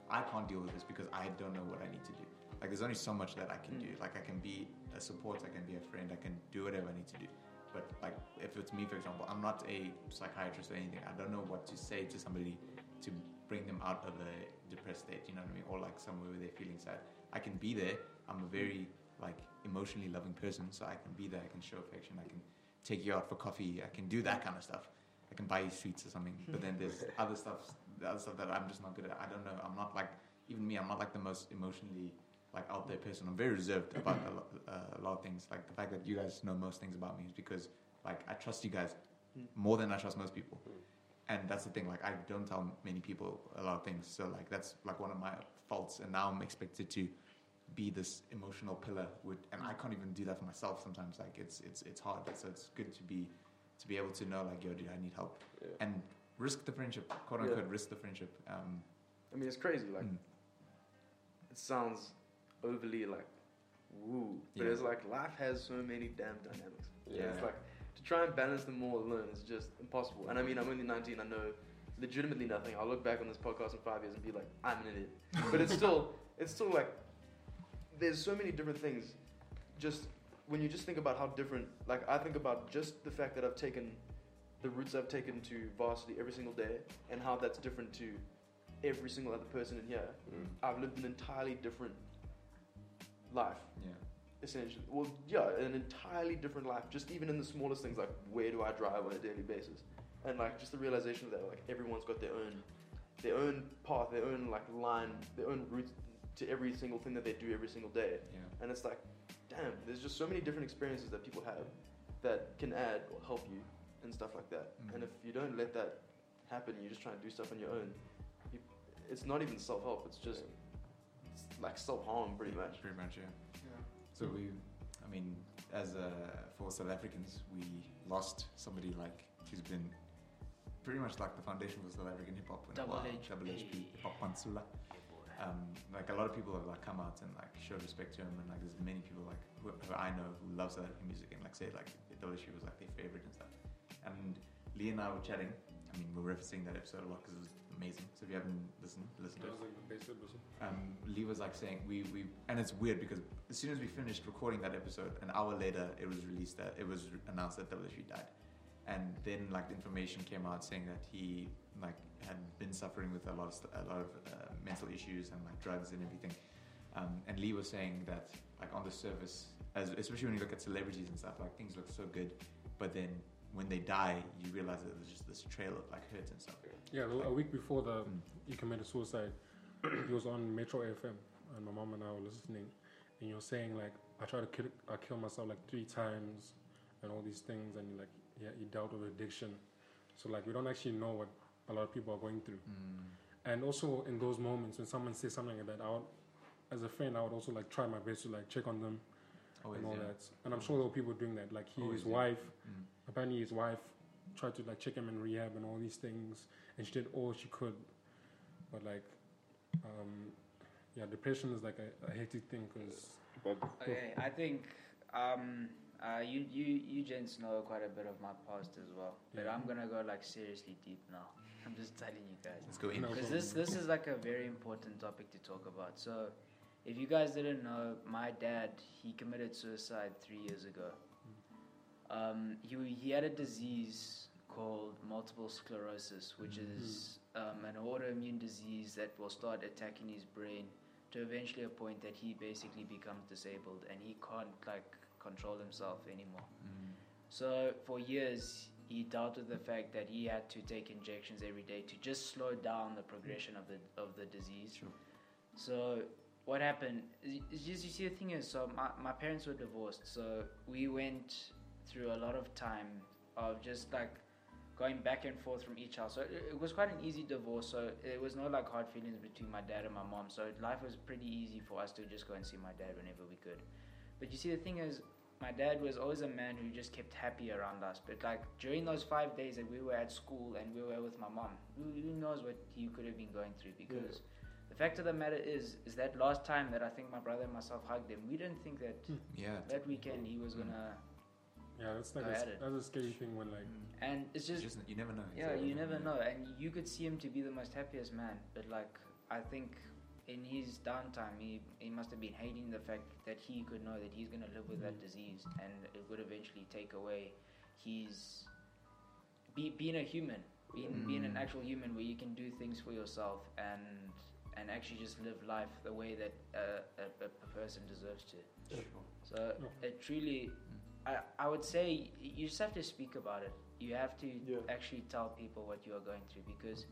I can't deal with this because I don't know what I need to do. Like there's only so much that I can do. Like I can be a support, I can be a friend, I can do whatever I need to do. But like if it's me, for example, I'm not a psychiatrist or anything. I don't know what to say to somebody to bring them out of a depressed state. You know what I mean? Or like somewhere where they're feeling sad. I can be there. I'm a very like emotionally loving person, so I can be there. I can show affection. I can take you out for coffee. I can do that kind of stuff. I can buy you sweets or something. But then there's other stuff, the other stuff that I'm just not good at. I don't know. I'm not like even me. I'm not like the most emotionally like out there person. I'm very reserved about a lot, uh, a lot of things. Like the fact that you guys know most things about me is because like I trust you guys Mm. more than I trust most people. And that's the thing. Like I don't tell many people a lot of things. So like that's like one of my faults. And now I'm expected to be this emotional pillar with, and I can't even do that for myself sometimes. Like it's it's it's hard. So it's good to be to be able to know like yo, dude, I need help Yeah. and risk the friendship, quote Yeah. unquote, risk the friendship. Um, I mean, it's crazy. Like mm, it sounds overly like woo, but Yeah. it's like life has so many damn dynamics. Yeah. It's like to try and balance them all alone is just impossible. And I mean, I'm only 19. I know legitimately nothing. I'll look back on this podcast in five years and be like, I'm an idiot. But it's still, it's still like there's so many different things. Just when you just think about how different, like I think about just the fact that I've taken the routes I've taken to varsity every single day and how that's different to every single other person in here. Mm. I've lived an entirely different life, yeah. essentially. Well, yeah, an entirely different life. Just even in the smallest things, like where do I drive on a daily basis, and like just the realization that like everyone's got their own, their own path, their own like line, their own route to every single thing that they do every single day. Yeah. And it's like, damn, there's just so many different experiences that people have that can add or help you and stuff like that. Mhm. And if you don't let that happen, you're just try and do stuff on your own. You, it's not even self help. It's just it's like self harm, pretty much. Pretty much, yeah. Yeah. So we, I mean, as uh, for South Africans, we lost somebody like who's been pretty much like the foundation for South African hip hop. in a Double while. HP. Double HP, Hip Hop Pantsula. um, like a lot of people have like come out and like showed respect to him, and like there's many people like who, who I know who love South African music and like say like WSG was like their favorite and stuff. And Lee and I were chatting. I mean, we're referencing that episode a lot because it was amazing. So if you haven't listened, listen to it. like the best episode. Um, Lee was like saying we we and it's weird because as soon as we finished recording that episode, an hour later it was released that it was announced that WSG died, and then like the information came out saying that he like had been suffering with a lot of a lot of uh, mental issues and like drugs and everything. Um, and Lee was saying that like on the surface, as especially when you look at celebrities and stuff, like things look so good, but then when they die, you realize that there's just this trail of like hurt and stuff. Yeah, a a week before the Mm. he committed suicide, he was on Metro FM, and my mom and I were listening, and you're saying like, I tried to kill, I killed myself like three times, and all these things, and like, yeah, he dealt with addiction, so like we don't actually know what a lot of people are going through, and also in those moments when someone says something like that, I would, as a friend, I would also like try my best to like check on them Always, and all yeah. that, and I'm sure there were people doing that, like he, Always, his yeah. wife, Mm. apparently his wife tried to like check him in rehab and all these things and she did all she could but like um yeah depression is like a, a hectic thing because Okay, I think um, uh, you you you gents know quite a bit of my past as well, but Yeah. I'm gonna go like seriously deep now. I'm just telling you guys. Let's go in. Because problem. this this is like a very important topic to talk about. So, if you guys didn't know, my dad he committed suicide three years ago. Um, he he had a disease called multiple sclerosis, which is um, an autoimmune disease that will start attacking his brain to eventually a point that he basically becomes disabled and he can't like control himself anymore. Mm. So for years, he dealt with the fact that he had to take injections every day to just slow down the progression of the of the disease. Sure. So what happened? Is just you see the thing is, so my my parents were divorced, so we went through a lot of time of just like going back and forth from each house. So it, it was quite an easy divorce. So it was no like hard feelings between my dad and my mom. So life was pretty easy for us to just go and see my dad whenever we could. But you see, the thing is, my dad was always a man who just kept happy around us. But like during those five days that we were at school and we were with my mom, who, knows what he could have been going through? Because the fact of the matter is, is that last time that I think my brother and myself hugged him, we didn't think that hmm. Yeah. that weekend he was hmm. gonna. yeah that's like Go a, at it. that's a scary thing when like hmm. And it's It's just just you never know. yeah, Exactly. you never know, and you could see him to be the most happiest man. But like, I think in his downtime, he he must have been hating the fact that he could know that he's gonna live with that disease, and it would eventually take away his be, being a human, being being an Mm. actual human where you can do things for yourself and and actually just live life the way that uh, a, a, a person deserves to. Sure. So No. it truly, I, I would say you just have to speak about it. You have to Yeah. actually tell people what you are going through because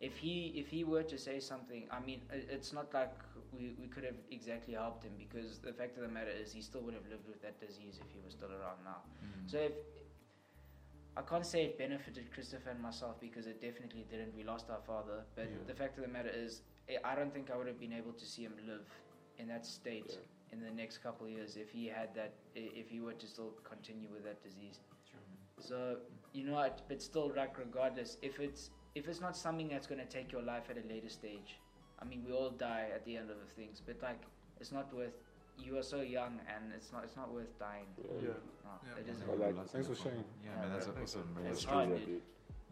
if he if he were to say something, I mean, it's not like we, we could have exactly helped him because the fact of the matter is he still would have lived with that disease if he was still around now. Mm. So if I can't say it benefited Christopher and myself because it definitely didn't. We lost our father, but Yeah. the fact of the matter is, I- I don't think I would have been able to see him live in that state Yeah. in the next couple of years if he had that, if he were to still continue with that disease. Sure. So you know what? But still, like regardless, if it's if it's not something that's going to take your life at a later stage, I mean, we all die at the end of the things, but like it's not worth. You are so young, and it's not. It's not worth dying. Yeah. Yeah. No, Yeah. it isn't. I like- Thanks for sharing. Yeah, man, that's Yeah, awesome. Bro. It's That's hard, dude. dude.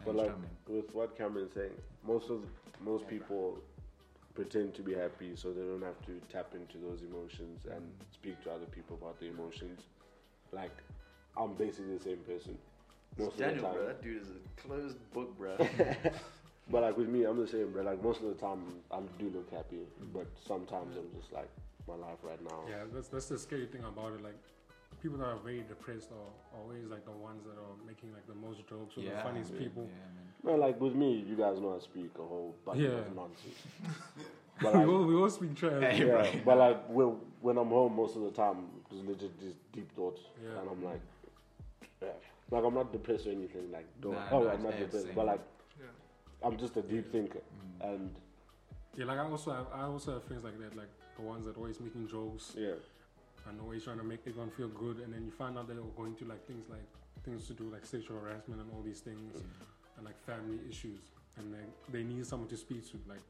But like with what Cameron's saying, most of most Yeah, people pretend to be happy so they don't have to tap into those emotions and speak to other people about the emotions. Like I'm basically the same person most Daniel, of the time. bro, that dude is a closed book, bro. But like with me, I'm the same, bro. Like most of the time, I do look happy, but sometimes I'm just like my life right now. yeah that's that's the scary thing about it like people that are very depressed are always like the ones that are making like the most jokes or yeah, the funniest man. people Yeah, man. No, like with me, you guys know I speak a whole bunch Yeah. of nonsense. but we like, all we all speak trash Hey, yeah, right. but like when, when I'm home, most of the time, it's legit these deep thoughts, Yeah. and I'm like, yeah. like I'm not depressed or anything. Like, don't, Nah, oh, nah, I'm not yeah, depressed, same. but like Yeah. I'm just a deep thinker, Mm. and yeah like I also have I also have friends like that like the ones that are always making jokes yeah, and always trying to make everyone feel good and then you find out that they're going through like things like things to do like sexual harassment and all these things and like family issues and they, they need someone to speak to like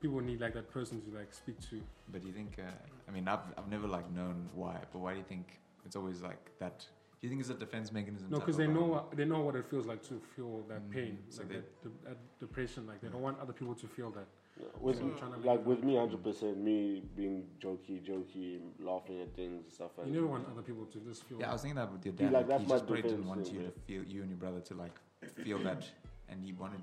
people need like that person to like speak to. But do you think? Uh, I mean, I've I've never like known why, but why do you think it's always like that? Do you think it's a defense mechanism? No, because they know what, they know what it feels like to feel that Mm, pain, so like they- that, that depression. Like they don't want other people to feel that. Yeah, With, So I'm trying to like with me, hundred percent, me being jokey, jokey, laughing at things and stuff like You never want other people to just feel. Yeah, I was thinking that with your dad. like, Like, that's he my just probably didn't want thing, you to feel you and your brother to like feel that, and he wanted.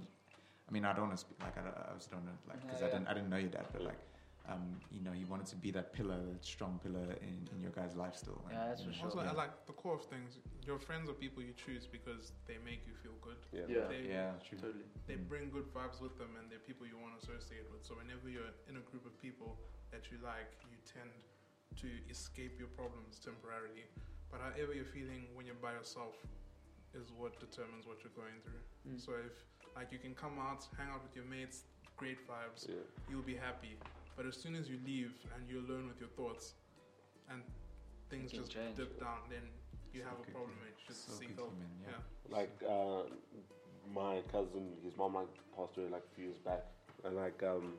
I mean, I don't want to speak like I, don't- I obviously don't know like because Yeah, I didn't I didn't know your dad, but Yeah. like, um, you know, he wanted to be that pillar, that strong pillar in, in your guys' life still. and, Yeah, that's for know, sure. Also, yeah. I like the core of things. Your friends are people you choose because they make you feel good. Yeah. Yeah. They, Yeah, true. Totally. they Mm. bring good vibes with them and they're people you want to associate with. So whenever you're in a group of people that you like, you tend to escape your problems temporarily. But however you're feeling when you're by yourself is what determines what you're going through. Mm. So if like you can come out, hang out with your mates, great vibes, Yeah. you'll be happy. But as soon as you leave and you're alone with your thoughts and things just change. dip down, then you So have a problem. and You should So seek quickly, help. yeah. Yeah. Like uh, my cousin, his mom like passed away like a few years back, and like um,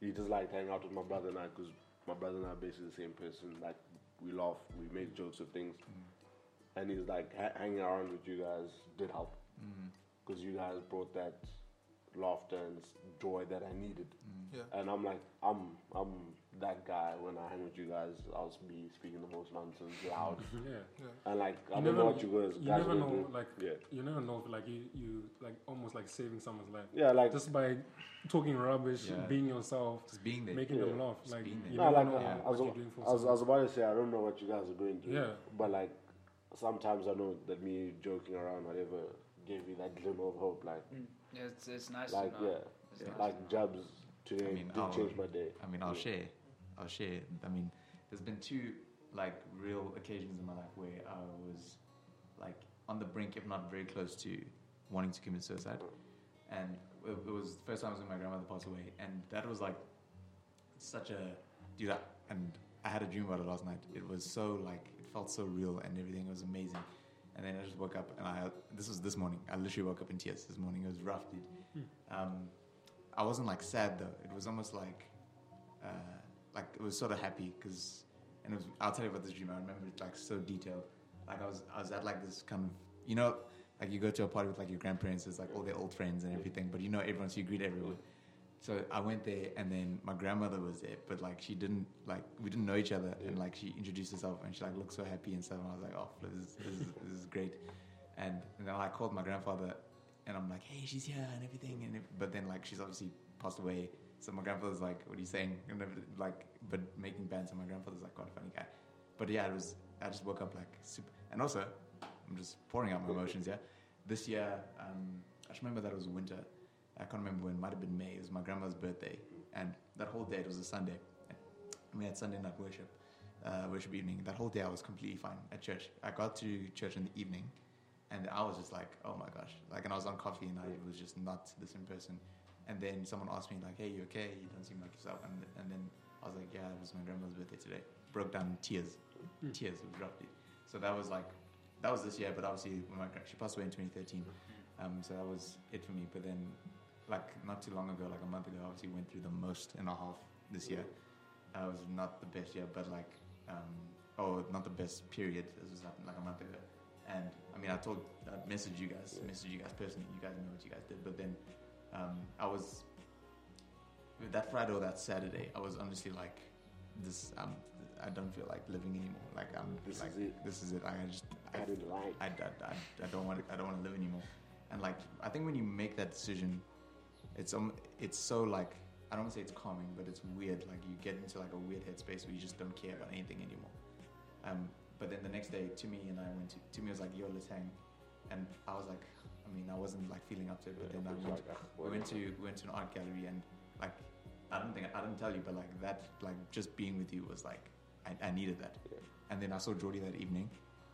he just like hang out with my brother and I because my brother and I are basically the same person. Like we laugh, we make jokes of things, Mm. and he's like ha- hanging around with you guys did help Mm. because you guys brought that laughter and joy that I needed. Mm. Yeah. And I'm like, I'm I'm that guy when I hang with you guys. I'll be speaking the most nonsense, loud, yeah. Yeah. and like I You don't know what you guys You guys never are know, doing. like Yeah, you never know, if, like you, you like almost like saving someone's life yeah, like just by talking rubbish, Yeah. being yourself, Just being there. making them laugh. Just Like you No, never like, know yeah. what I was- you're doing for I was, I was about to say I don't know what you guys are going through. Yeah. But like sometimes I know that me joking around, whatever, gave you that glimmer of hope. Like Yeah, it's, it's nice like to know. yeah, It's nice like to know. jobs today I mean, did I'll- change my day. I mean, I'll Yeah. share. I'll share. I mean, there's been two like real occasions in my life where I was like on the brink, if not very close to wanting to commit suicide. And it, it was the first time I was when my grandmother passed away, and that was like such a dude. I, and I had a dream about it last night. It was so like it felt so real, and everything was amazing. And then I just woke up, and I this was this morning. I literally woke up in tears this morning. It was rough, dude. Um, I wasn't like sad though. It was almost like, uh, like it was sort of happy because, and it was. I'll tell you about this dream. I remember it like so detailed. Like I was, I was at like this kind of, you know, like you go to a party with like your grandparents. It's like all their old friends and everything, but you know everyone, so you greet everyone. So I went there, and then my grandmother was there, but like she didn't like we didn't know each other, and like she introduced herself, and she like looked so happy and stuff. And I was like, oh, this is this is, this is great. And, and then I called my grandfather, and I'm like, hey, she's here and everything. And it, but then like she's obviously passed away. So my grandfather's like, what are you saying? And like, but making bands. And my grandfather's like quite a funny guy. But yeah, it was. I just woke up like super. And also, I'm just pouring out my emotions. Yeah, this year, um, I just remember that it was winter. I can't remember when. It might have been May. It was my grandma's birthday, and that whole day it was a Sunday. We had Sunday night worship, uh, worship evening. That whole day I was completely fine at church. I got to church in the evening, and I was just like, oh my gosh, like, and I was on coffee, and I was just not the same person. And then someone asked me like, hey, you okay? You don't seem like yourself. And, and then I was like, yeah, it was my grandma's birthday today. Broke down in tears, Hmm. tears. It was rough. So that was like, that was this year. But obviously, when my she passed away in 2013. Um, so that was it for me. But then, like not too long ago, like a month ago, I obviously went through the most and a half this year. Uh, it was not the best year, but like, um, oh, not the best period. This was happened like a month ago. And I mean, I told, I messaged you guys, messaged you guys personally. You guys know what you guys did. But then, um, I was that Friday or that Saturday. I was honestly like, this. Um, I don't feel like living anymore. Like I'm This like is it. this is it. I just I, I didn't like. I, I, I, I don't want to, I don't want to live anymore. And like I think when you make that decision, it's um it's so like I don't want to say it's calming, but it's weird. Like you get into like a weird headspace where you just don't care about anything anymore. Um, but then the next day, Timmy and I went to Timmy was like, "Yo, let's hang," and I was like, I mean, I wasn't like feeling up to it, but then I went, like, we went to we went to an art gallery and like I don't think I didn't tell you, but like that like just being with you was like I, I needed that. Yeah. And then I saw Jordy that evening,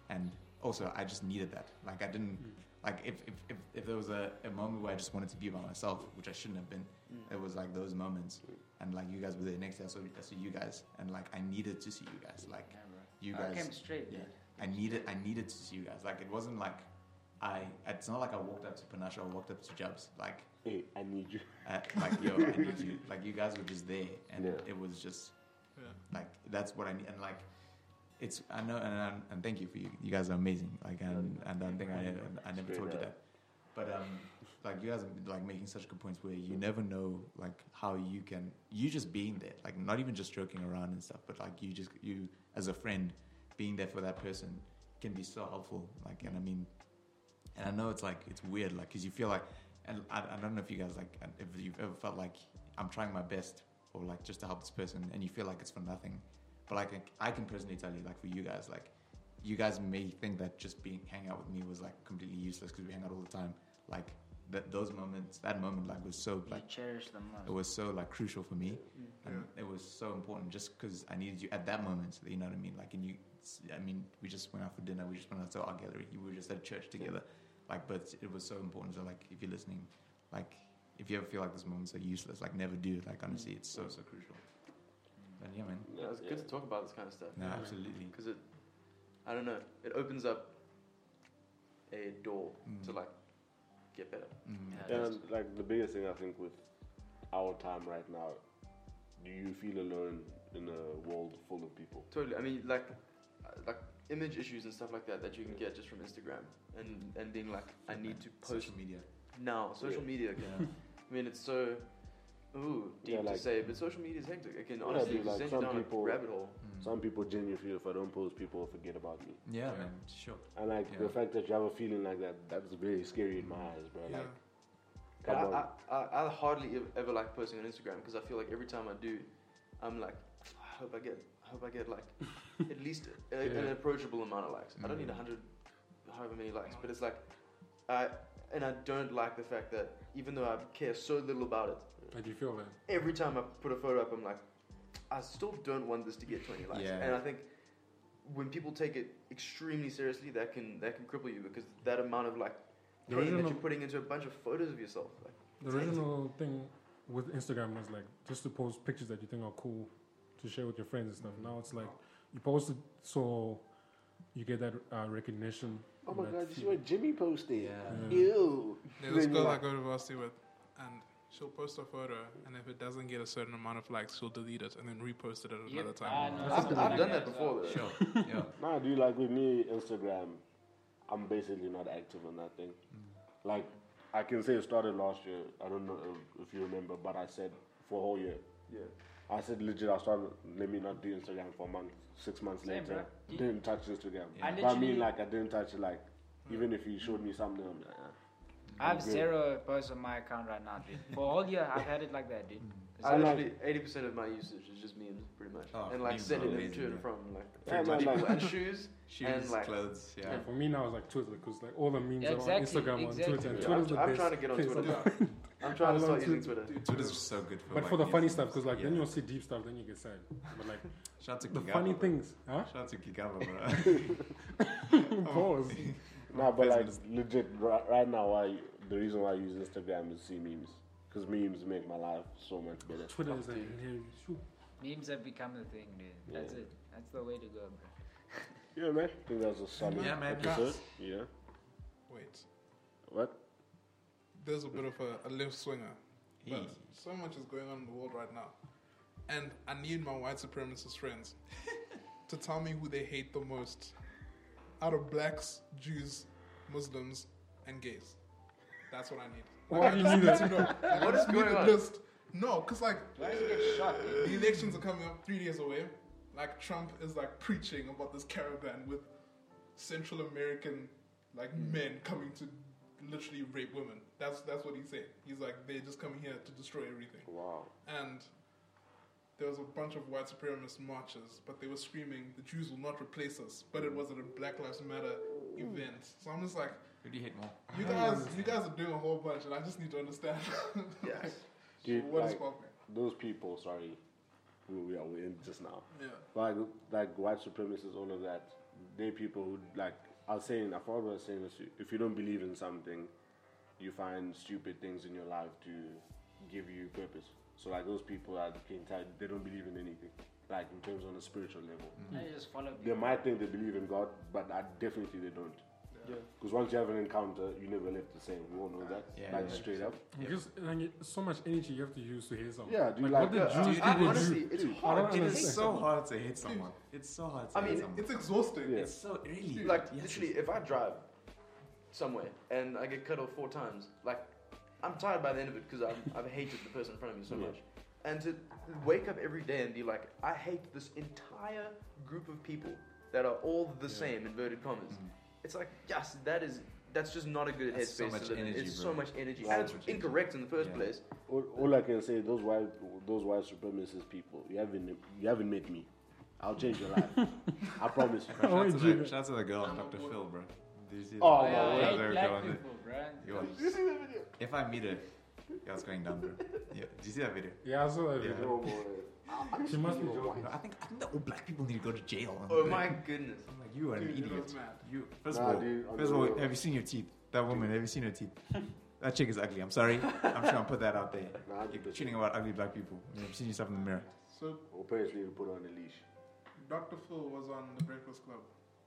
and also I just needed that. Like I didn't like if if, if, if there was a, a moment where I just wanted to be by myself, which I shouldn't have been. It was like those moments, and like you guys were there next day. I saw, I saw you guys, and like I needed to see you guys. Like Yeah, bro. you I guys, came straight, yeah. dude. I needed I needed to see you guys. Like it wasn't like I it's not like I walked up to Panashe or walked up to Jubs. Like Hey, I need you. uh, like yo, I need you. Like you guys were just there, and Yeah. it was just Yeah. like that's what I need. And like it's I know and and, and thank you for you. You guys are amazing. Like and and I think I I never told you that, but um. Like you guys are like making such good points where you never know like how you can you just being there like not even just joking around and stuff but like you just you as a friend being there for that person can be so helpful like and I mean and I know it's like it's weird like because you feel like and I, I don't know if you guys like if you've ever felt like I'm trying my best or like just to help this person and you feel like it's for nothing but like I can personally tell you like for you guys like you guys may think that just being hanging out with me was like completely useless because we hang out all the time like that those moments that moment like was so Like like cherish them most. it was so like crucial for me and Yeah. it was so important just because I needed you at that moment. You know what I mean? Like, and you, I mean, we just went out for dinner. We just went out to art gallery. We were just at church together. Like, but it was so important. So, like, if you're listening, like, if you ever feel like those moments are useless, like, never do. Like, honestly, mm. it's so so crucial. But yeah, man. Yeah, it's good to talk about this kind of stuff. No, absolutely. Because it, I don't know, it opens up a door Mm. to like get better. Mm. Yeah. And like the biggest thing I think with our time right now, do you feel alone in a world full of people? Totally. I mean, like, uh, like image issues and stuff like that that you can get just from Instagram and and being like, I need to post social media. now. Social Yeah. media. Yeah. I mean, it's so ooh deep Yeah, like- to say, but social media is hectic. It can Yeah, honestly dude, like, send you some down people- a rabbit hole. Mm. Some people genuinely feel if I don't post, people will forget about me. Yeah, Yeah. man. Sure. And like Yeah. the fact that you have a feeling like that, that's very scary in my eyes, bro. Yeah. Like, I, come on. I, I, I hardly ev- ever like posting on Instagram because I feel like every time I do, I'm like, I hope I get, I hope I get like at least a, an approachable amount of likes. I don't need Mm. a hundred, however many likes, but it's like, I and I don't like the fact that even though I care so little about it, How do you feel that? every time I put a photo up, I'm like, I still don't want this to get 20 likes. Yeah. And I think when people take it extremely seriously, that can that can cripple you because that amount of like The pain that you're putting into a bunch of photos of yourself, like. The original thing with Instagram was like just to post pictures that you think are cool to share with your friends and stuff. Now it's like you post it so you get that uh, recognition. oh my that god, you see what Jimmy posted? Yeah. Yeah. Ew. There's this girl you're I go to varsity with, and she'll post a photo, and if it doesn't get a certain amount of likes, she'll delete it and then repost it at Yep, another I time. know That's I've, I've done that before well. though. Sure. yeah. Nah, dude, like with me, Instagram, I'm basically not active on that thing. Like, I can say it started last year. I don't know if you remember, but I said for a whole year. Yeah. I said legit, I started, let me not do Instagram for a month. Six months Same, later, bro. didn't touch Instagram. Yeah. I But I mean, literally- like, I didn't touch it, like, even if you showed me something, I'm like, ah. I have Good. zero posts on my account right now, dude. For all whole year, I've had it like that, dude. It's I I like- like- literally 80% of my usage is just memes, pretty much, Oh, and like sending them to and yeah. from, like Yeah, Pretty man, much. like, and shoes. Shoes, And, like- clothes. Yeah. Yeah, for me now it's like Twitter because like all the memes Yeah, are on Instagram, exactly. on Twitter, and Yeah, Twitter's I'm, the I'm best trying to get on place Twitter. on- I'm trying to I start love using Twitter. Twitter. Twitter's so good for me. But like for the funny stuff, because like then you'll see deep stuff, then you get sad. But like Shout to the Kigaba, funny bro. things, huh? Shout to Kigaba, bro. Pause. Oh, nah, but like legit, right, right now, I the reason why I use Instagram is to see memes. Because memes make my life so much better. Twitter is like Dude. hilarious. Shoo. Memes have become the thing, dude. That's Yeah. it. That's the way to go, bro. Yeah, man. I think that's a solid Yeah, man. episode. Yeah. Wait, What? There's a bit of a, a left swinger. But Hey. so much is going on in the world right now. And I need my white supremacist friends to tell me who they hate the most out of blacks, Jews, Muslims, and gays. That's what I need. Why do you need that? need to know. Like, What I is just need going a on? list. No, because like Why did you get shot, the elections are coming up three days away. Like Trump is like preaching about this caravan with Central American like hmm. men coming to literally rape women. That's that's what he's saying. He's like they're just coming here to destroy everything. Wow. And there was a bunch of white supremacist marches, but they were screaming, "The Jews will not replace us." But it wasn't a Black Lives Matter event. So I'm just like, Who do you hate more? you guys, you guys are doing a whole bunch, and I just need to understand. Yes. Dude, what is like, popping? those people, sorry, who we are in just now. Yeah. Like, like white supremacists, all of that. They people who like. I was saying, I thought I was saying this. If you don't believe in something, you find stupid things in your life to give you purpose. So like those people are the king tide. They don't believe in anything. Like in terms on a spiritual level, mm-hmm. I just follow they might think they believe in God, but I definitely they don't. Yeah. Because once you have an encounter, you never left the same. We all know that. Yeah, like yeah. straight up. Because like, so much energy you have to use to hate someone. Yeah, do you like, like what the that? Jewish Dude, people honestly, do. it's hard. I don't to It hate is understand. so hard to hate someone. It's so hard to I hate mean, someone. It's exhausting. Yeah. It's so really Like yes, literally, if I drive somewhere and I get cut off four times, like I'm tired by the end of it because I've hated the person in front of me so Yeah. much. And to wake up every day and be like, I hate this entire group of people that are all the Yeah. same inverted commas. Mhm. It's like, yes, that is that's just not a good That's so headspace much to live in. energy, It's bro. so much energy, Wow. and it's much energy. incorrect in the first Yeah. place. All, all I can say, those white, those white supremacist people, you haven't, you haven't met me. I'll change your life. I promise. you. Oh, shout, out to Jigga. the, shout out to the girl on I'm Dr. on Phil, bro. Did you see Oh, that? my yeah, word. I There hate we black go. people, bro. Yo, you see that video? if I meet her, yeah, it's going down, bro. Yeah, did you see that video? Yeah, I saw that Yeah. video. Oh, Boy. She must be No, joking. I think I think that all black people need to go to jail. Oh my goodness! I'm like, you are an Dude, it idiot. was mad. You first Nah, of all, dude, first of all, real. have you seen your teeth? That woman, have you seen her teeth? That chick is ugly. I'm sorry. I'm sure I'll put that out there. Nah, You're cheating about ugly black people. Have you seen yourself in the mirror? So Or parents need to put her on a leash. Dr. Phil was on the Breakfast Club,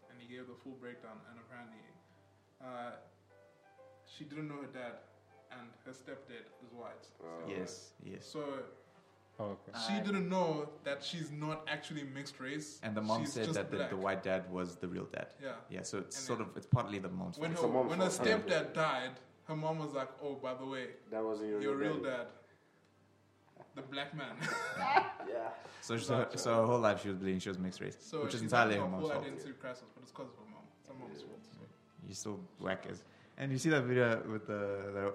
and he gave the full breakdown. And apparently, uh, she didn't know her dad, and her stepdad is white. Oh. Yes, yes. So Oh, okay. she I- didn't know that she's not actually mixed race. And the mom she's said that the, the white dad was the real dad. Yeah. Yeah, so it's And sort of it's partly the mom's When fault. her mom's when her fault, 100%. stepdad died, her mom was like, "Oh, by the way, That wasn't your, your real daddy. dad, the black man." Yeah. So, so, Gotcha. so her whole life she was believing she was mixed race, So which is entirely her mom's fault. identity crisis, but it's because of her mom. It's her mom's fault. So. You still whack as. And you see that video with the,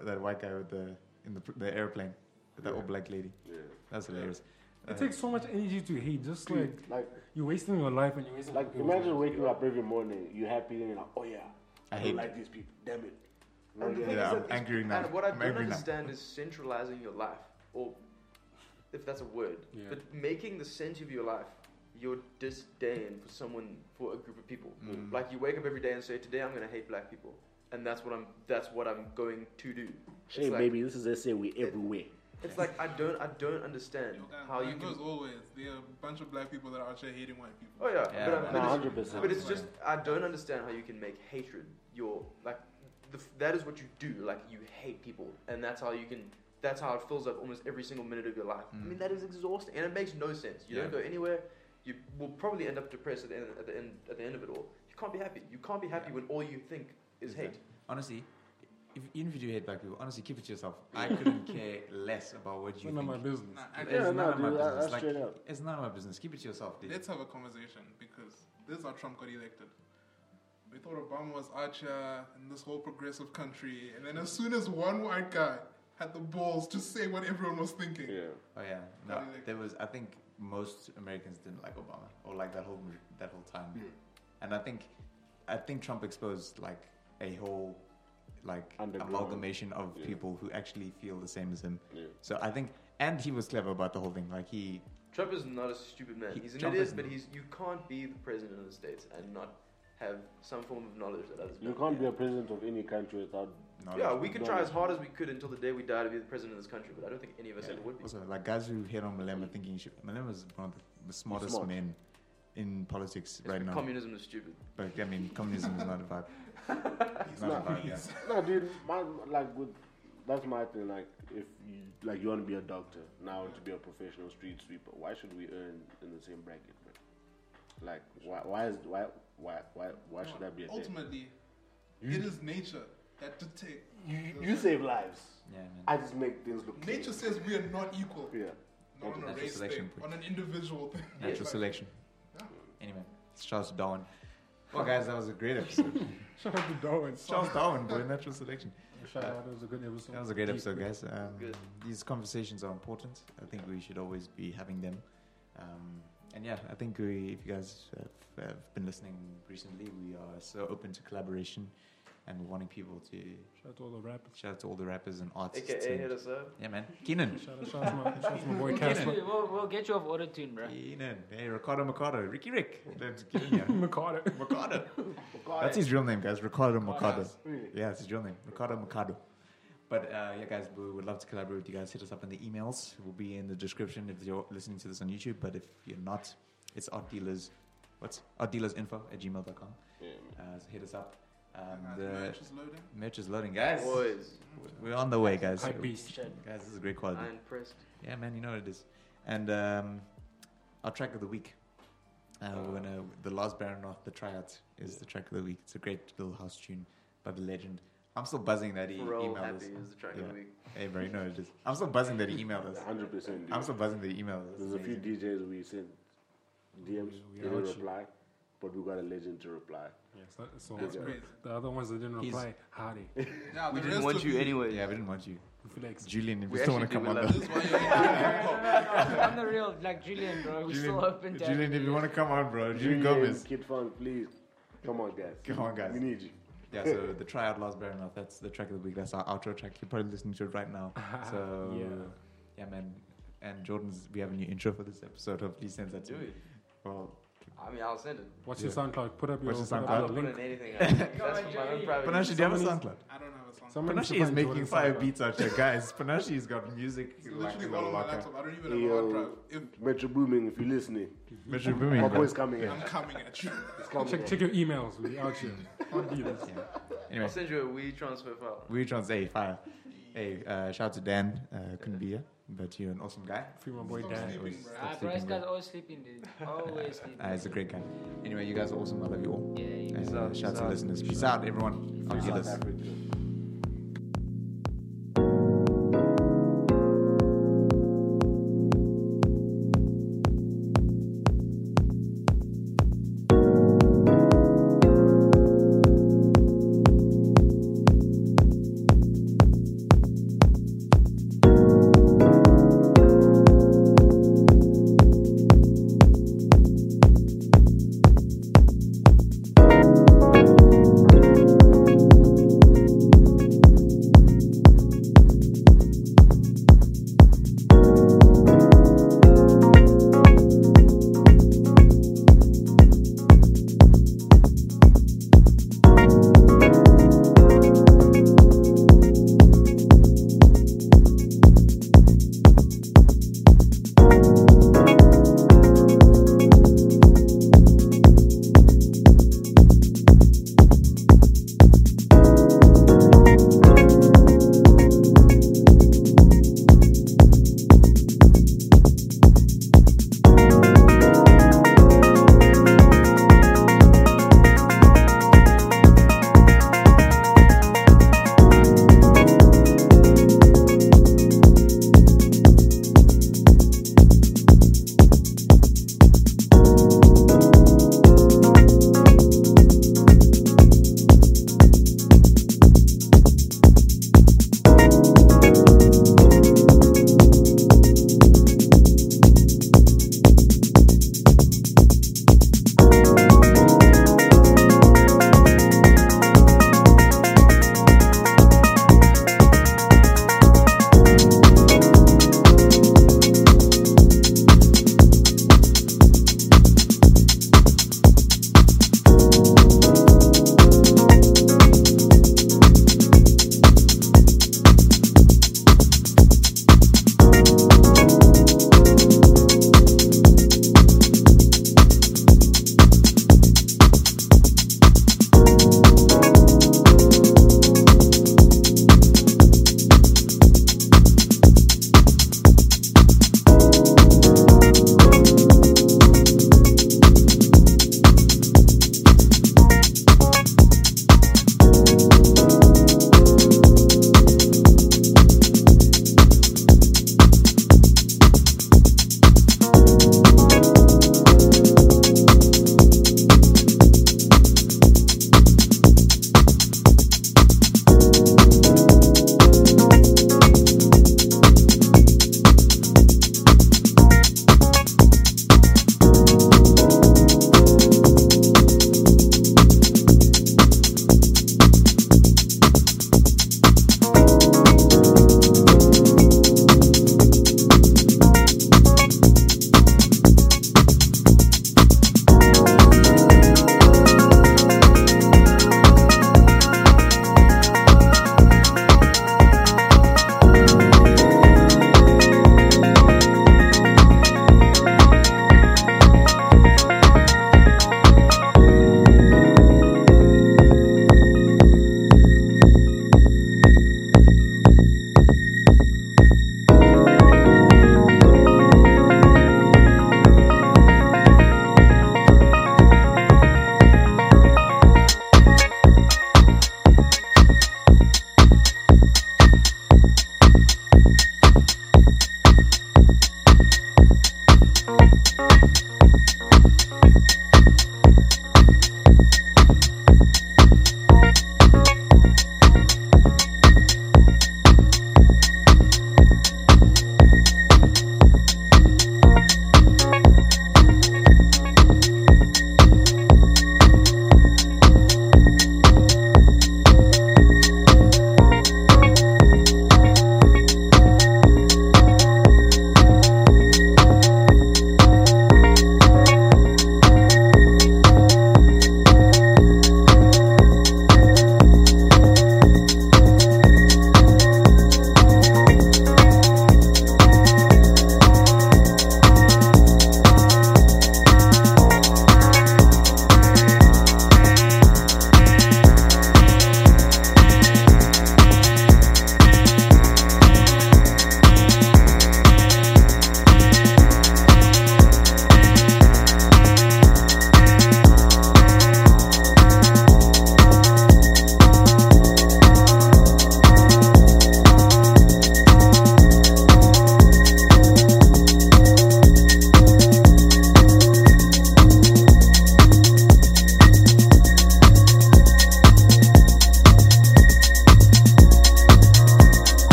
the that white guy with the in the the airplane with that Yeah. old black lady. Yeah. That's hilarious. It Uh, takes so much energy to hate. Just like Dude, like, you're wasting your life and you're wasting. like people's imagine lives. waking up every morning, you're happy, and you're like, oh yeah, I I, hate don't like these people. Damn it. And Yeah. Yeah, I'm that angry now. And what I I'm don't angry now. understand is centralizing your life, or if that's a word, Yeah. but making the center of your life your disdain for someone, for a group of people. Mm. Like you wake up every day and say, "Today I'm going to hate black people," and that's what I'm. That's what I'm going to do. Hey, like, baby, this is SA. We everywhere. It's like I don't. I don't understand And, how you and can. goes always. There are a bunch of black people that are out here hating white people. Oh yeah, Yeah, but, I'm, but, it's, hundred percent. but it's just I don't understand how you can make hatred your like. The, that is what you do. Like you hate people, and that's how you can. That's how it fills up almost every single minute of your life. I Mm. mean, that is exhausting, and it makes no sense. You don't go anywhere. You will probably end up depressed at the end. At the end. At the end of it all, you can't be happy. You can't be happy Yeah. when all you think is hate. Honestly, if, even if you do hate black people, honestly, keep it to yourself. I couldn't care less about what It's you none of my business. Nah, It's actually, Yeah, none no, of my dude, that- business. Like, straight up. It's none of my business. Keep it to yourself, dude. let's have a conversation because this is how Trump got elected. We thought Obama was Archer in this whole progressive country, and then as soon as one white guy had the balls to say what everyone was thinking, Yeah. Oh yeah, no, What do you think? there was. I think most Americans didn't like Obama or like that whole that whole time, and I think, I think Trump exposed like a whole, like amalgamation of Yeah. people who actually feel the same as him. Yeah. So I think, and he was clever about the whole thing. Like he, Trump is not a stupid man. He- he's an Trump idiot, but he's you can't be the president of the states and not have some form of knowledge that others You don't. can't be a president of any country without. knowledge. Yeah, we could try as hard as we could until the day we die to be the president of this country, but I don't think any of us Yeah. ever would be. Also, like guys who hate on Malema thinking he should. Malema is one of the, the smartest smart. men in politics It's right now. Communism is stupid. But I mean, communism is not a vibe. he's Not not. Yeah. He's, No, dude, my, like with that's my thing. Like, if you like you want to be a doctor now to be a professional street sweeper, why should we earn in the same bracket, bro? Like, why why is why why why why should that be a thing? ultimately, You, it is nature that dictates. you, you save lives. Yeah, man. I just make things look. clean. Nature says we are not equal. Yeah. Not on a race thing, on an individual thing. Natural Like, selection. Yeah. Anyway, Charles Darwin. Well, guys, that was a great episode. Shout out to Darwin. Charles Darwin, boy, natural selection. Shout out. That was a good episode. That was a great episode, guys. Um, Good. these conversations are important. I think we should always be having them. Um, and yeah, I think we, if you guys have, have been listening recently, we are so open to collaboration and wanting people to Shout out to all the rappers. shout out to all the rappers and artists. AKA and- hit us up. yeah, man. Keenan. Shout out, shout out to my, shout out to my boy We'll get, you, we'll, we'll get you off auto tune, bro. Keenan. Hey, Rikhado Makhado. Riky Rick. Let's get in here. Makhado. Makhado. That's his real name, guys. Rikhado Makhado. Yeah, it's his real name, Rikhado Makhado. But uh, yeah, guys, we would love to collaborate with you guys. Hit us up in the emails. It will be in the description if you're listening to this on YouTube. But if you're not, it's art dealers. What's art dealers info at gmail.com. Yeah, Uh, so hit us up. Um, Uh, the merch is loading. merch is loading, guys. Boys, We're on the way, guys. Hype beast. Guys, this is great quality. I'm impressed. Yeah, man, you know what it is. And um, our track of the week. Uh, we're gonna the Lars Behrenroth the tryout is the track of the week. It's a great little house tune by the legend. I'm still buzzing that he Pharrell emailed Happy us. is the track Yeah. of the week. Hey, bro, you know it is. I'm still buzzing that he emailed us. 100%. Dude. I'm still buzzing that he emailed us. There's a few DJs we sent DMs, We they didn't out you. reply, but we got a legend to reply. Yes, that, so That's crazy. the other ones that didn't He's- reply, howdy. Yeah, We the didn't rest want of you anyway. Yeah, we didn't want you. We feel like Julian, if We you still want to actually come on love the This is why you're here. on the real, like Julian, bro, we're still open to Julian, if you want to come on, bro, Julian Gomez. Kid Fun, please. Come on, guys. Come on, guys. We need you. Yeah, so the tryout Lars Behrenroth. That's the track of the week. That's our outro track. You're probably listening to it right now. So Yeah. yeah, man. And Jordan's, we have a new intro for this episode. Hopefully, he sends that to Do me. it. Well, I mean, I'll send it. What's Yeah. your SoundCloud? Put up your, What's your put SoundCloud? I up don't your put link. in anything. Else. That's for my own private. Panashe, do you have a Somebody's- SoundCloud? I don't have a song. Someone needs to Panashe is find making Jordan's fire SoundCloud. beats out there, guys. Panashe's got music It's like literally in the all on my locker. laptop. I don't even have a hard Yo, drive. If Metro Boomin, if you're listening, Metro Boomin, my bro. boy's coming in. I'm coming at you. It's coming Check, in. check your emails. We out here. On dealers. Yeah. I'll Anyway, send you a WeTransfer file. we trans hey fire. Hey, uh, shout out to Dan. Uh, couldn't be here, but you're an awesome guy. Free my boy Stop Dan. sleeping, Always bro. stop Ah, bro, sleeping, this guy's always sleeping, dude. Always sleeping. Uh, he's a great guy. Anyway, you guys are awesome. I love you all. Yeah, yeah. And, uh, out, shout out to listeners. Peace out, everyone. I'll South kill us. Africa.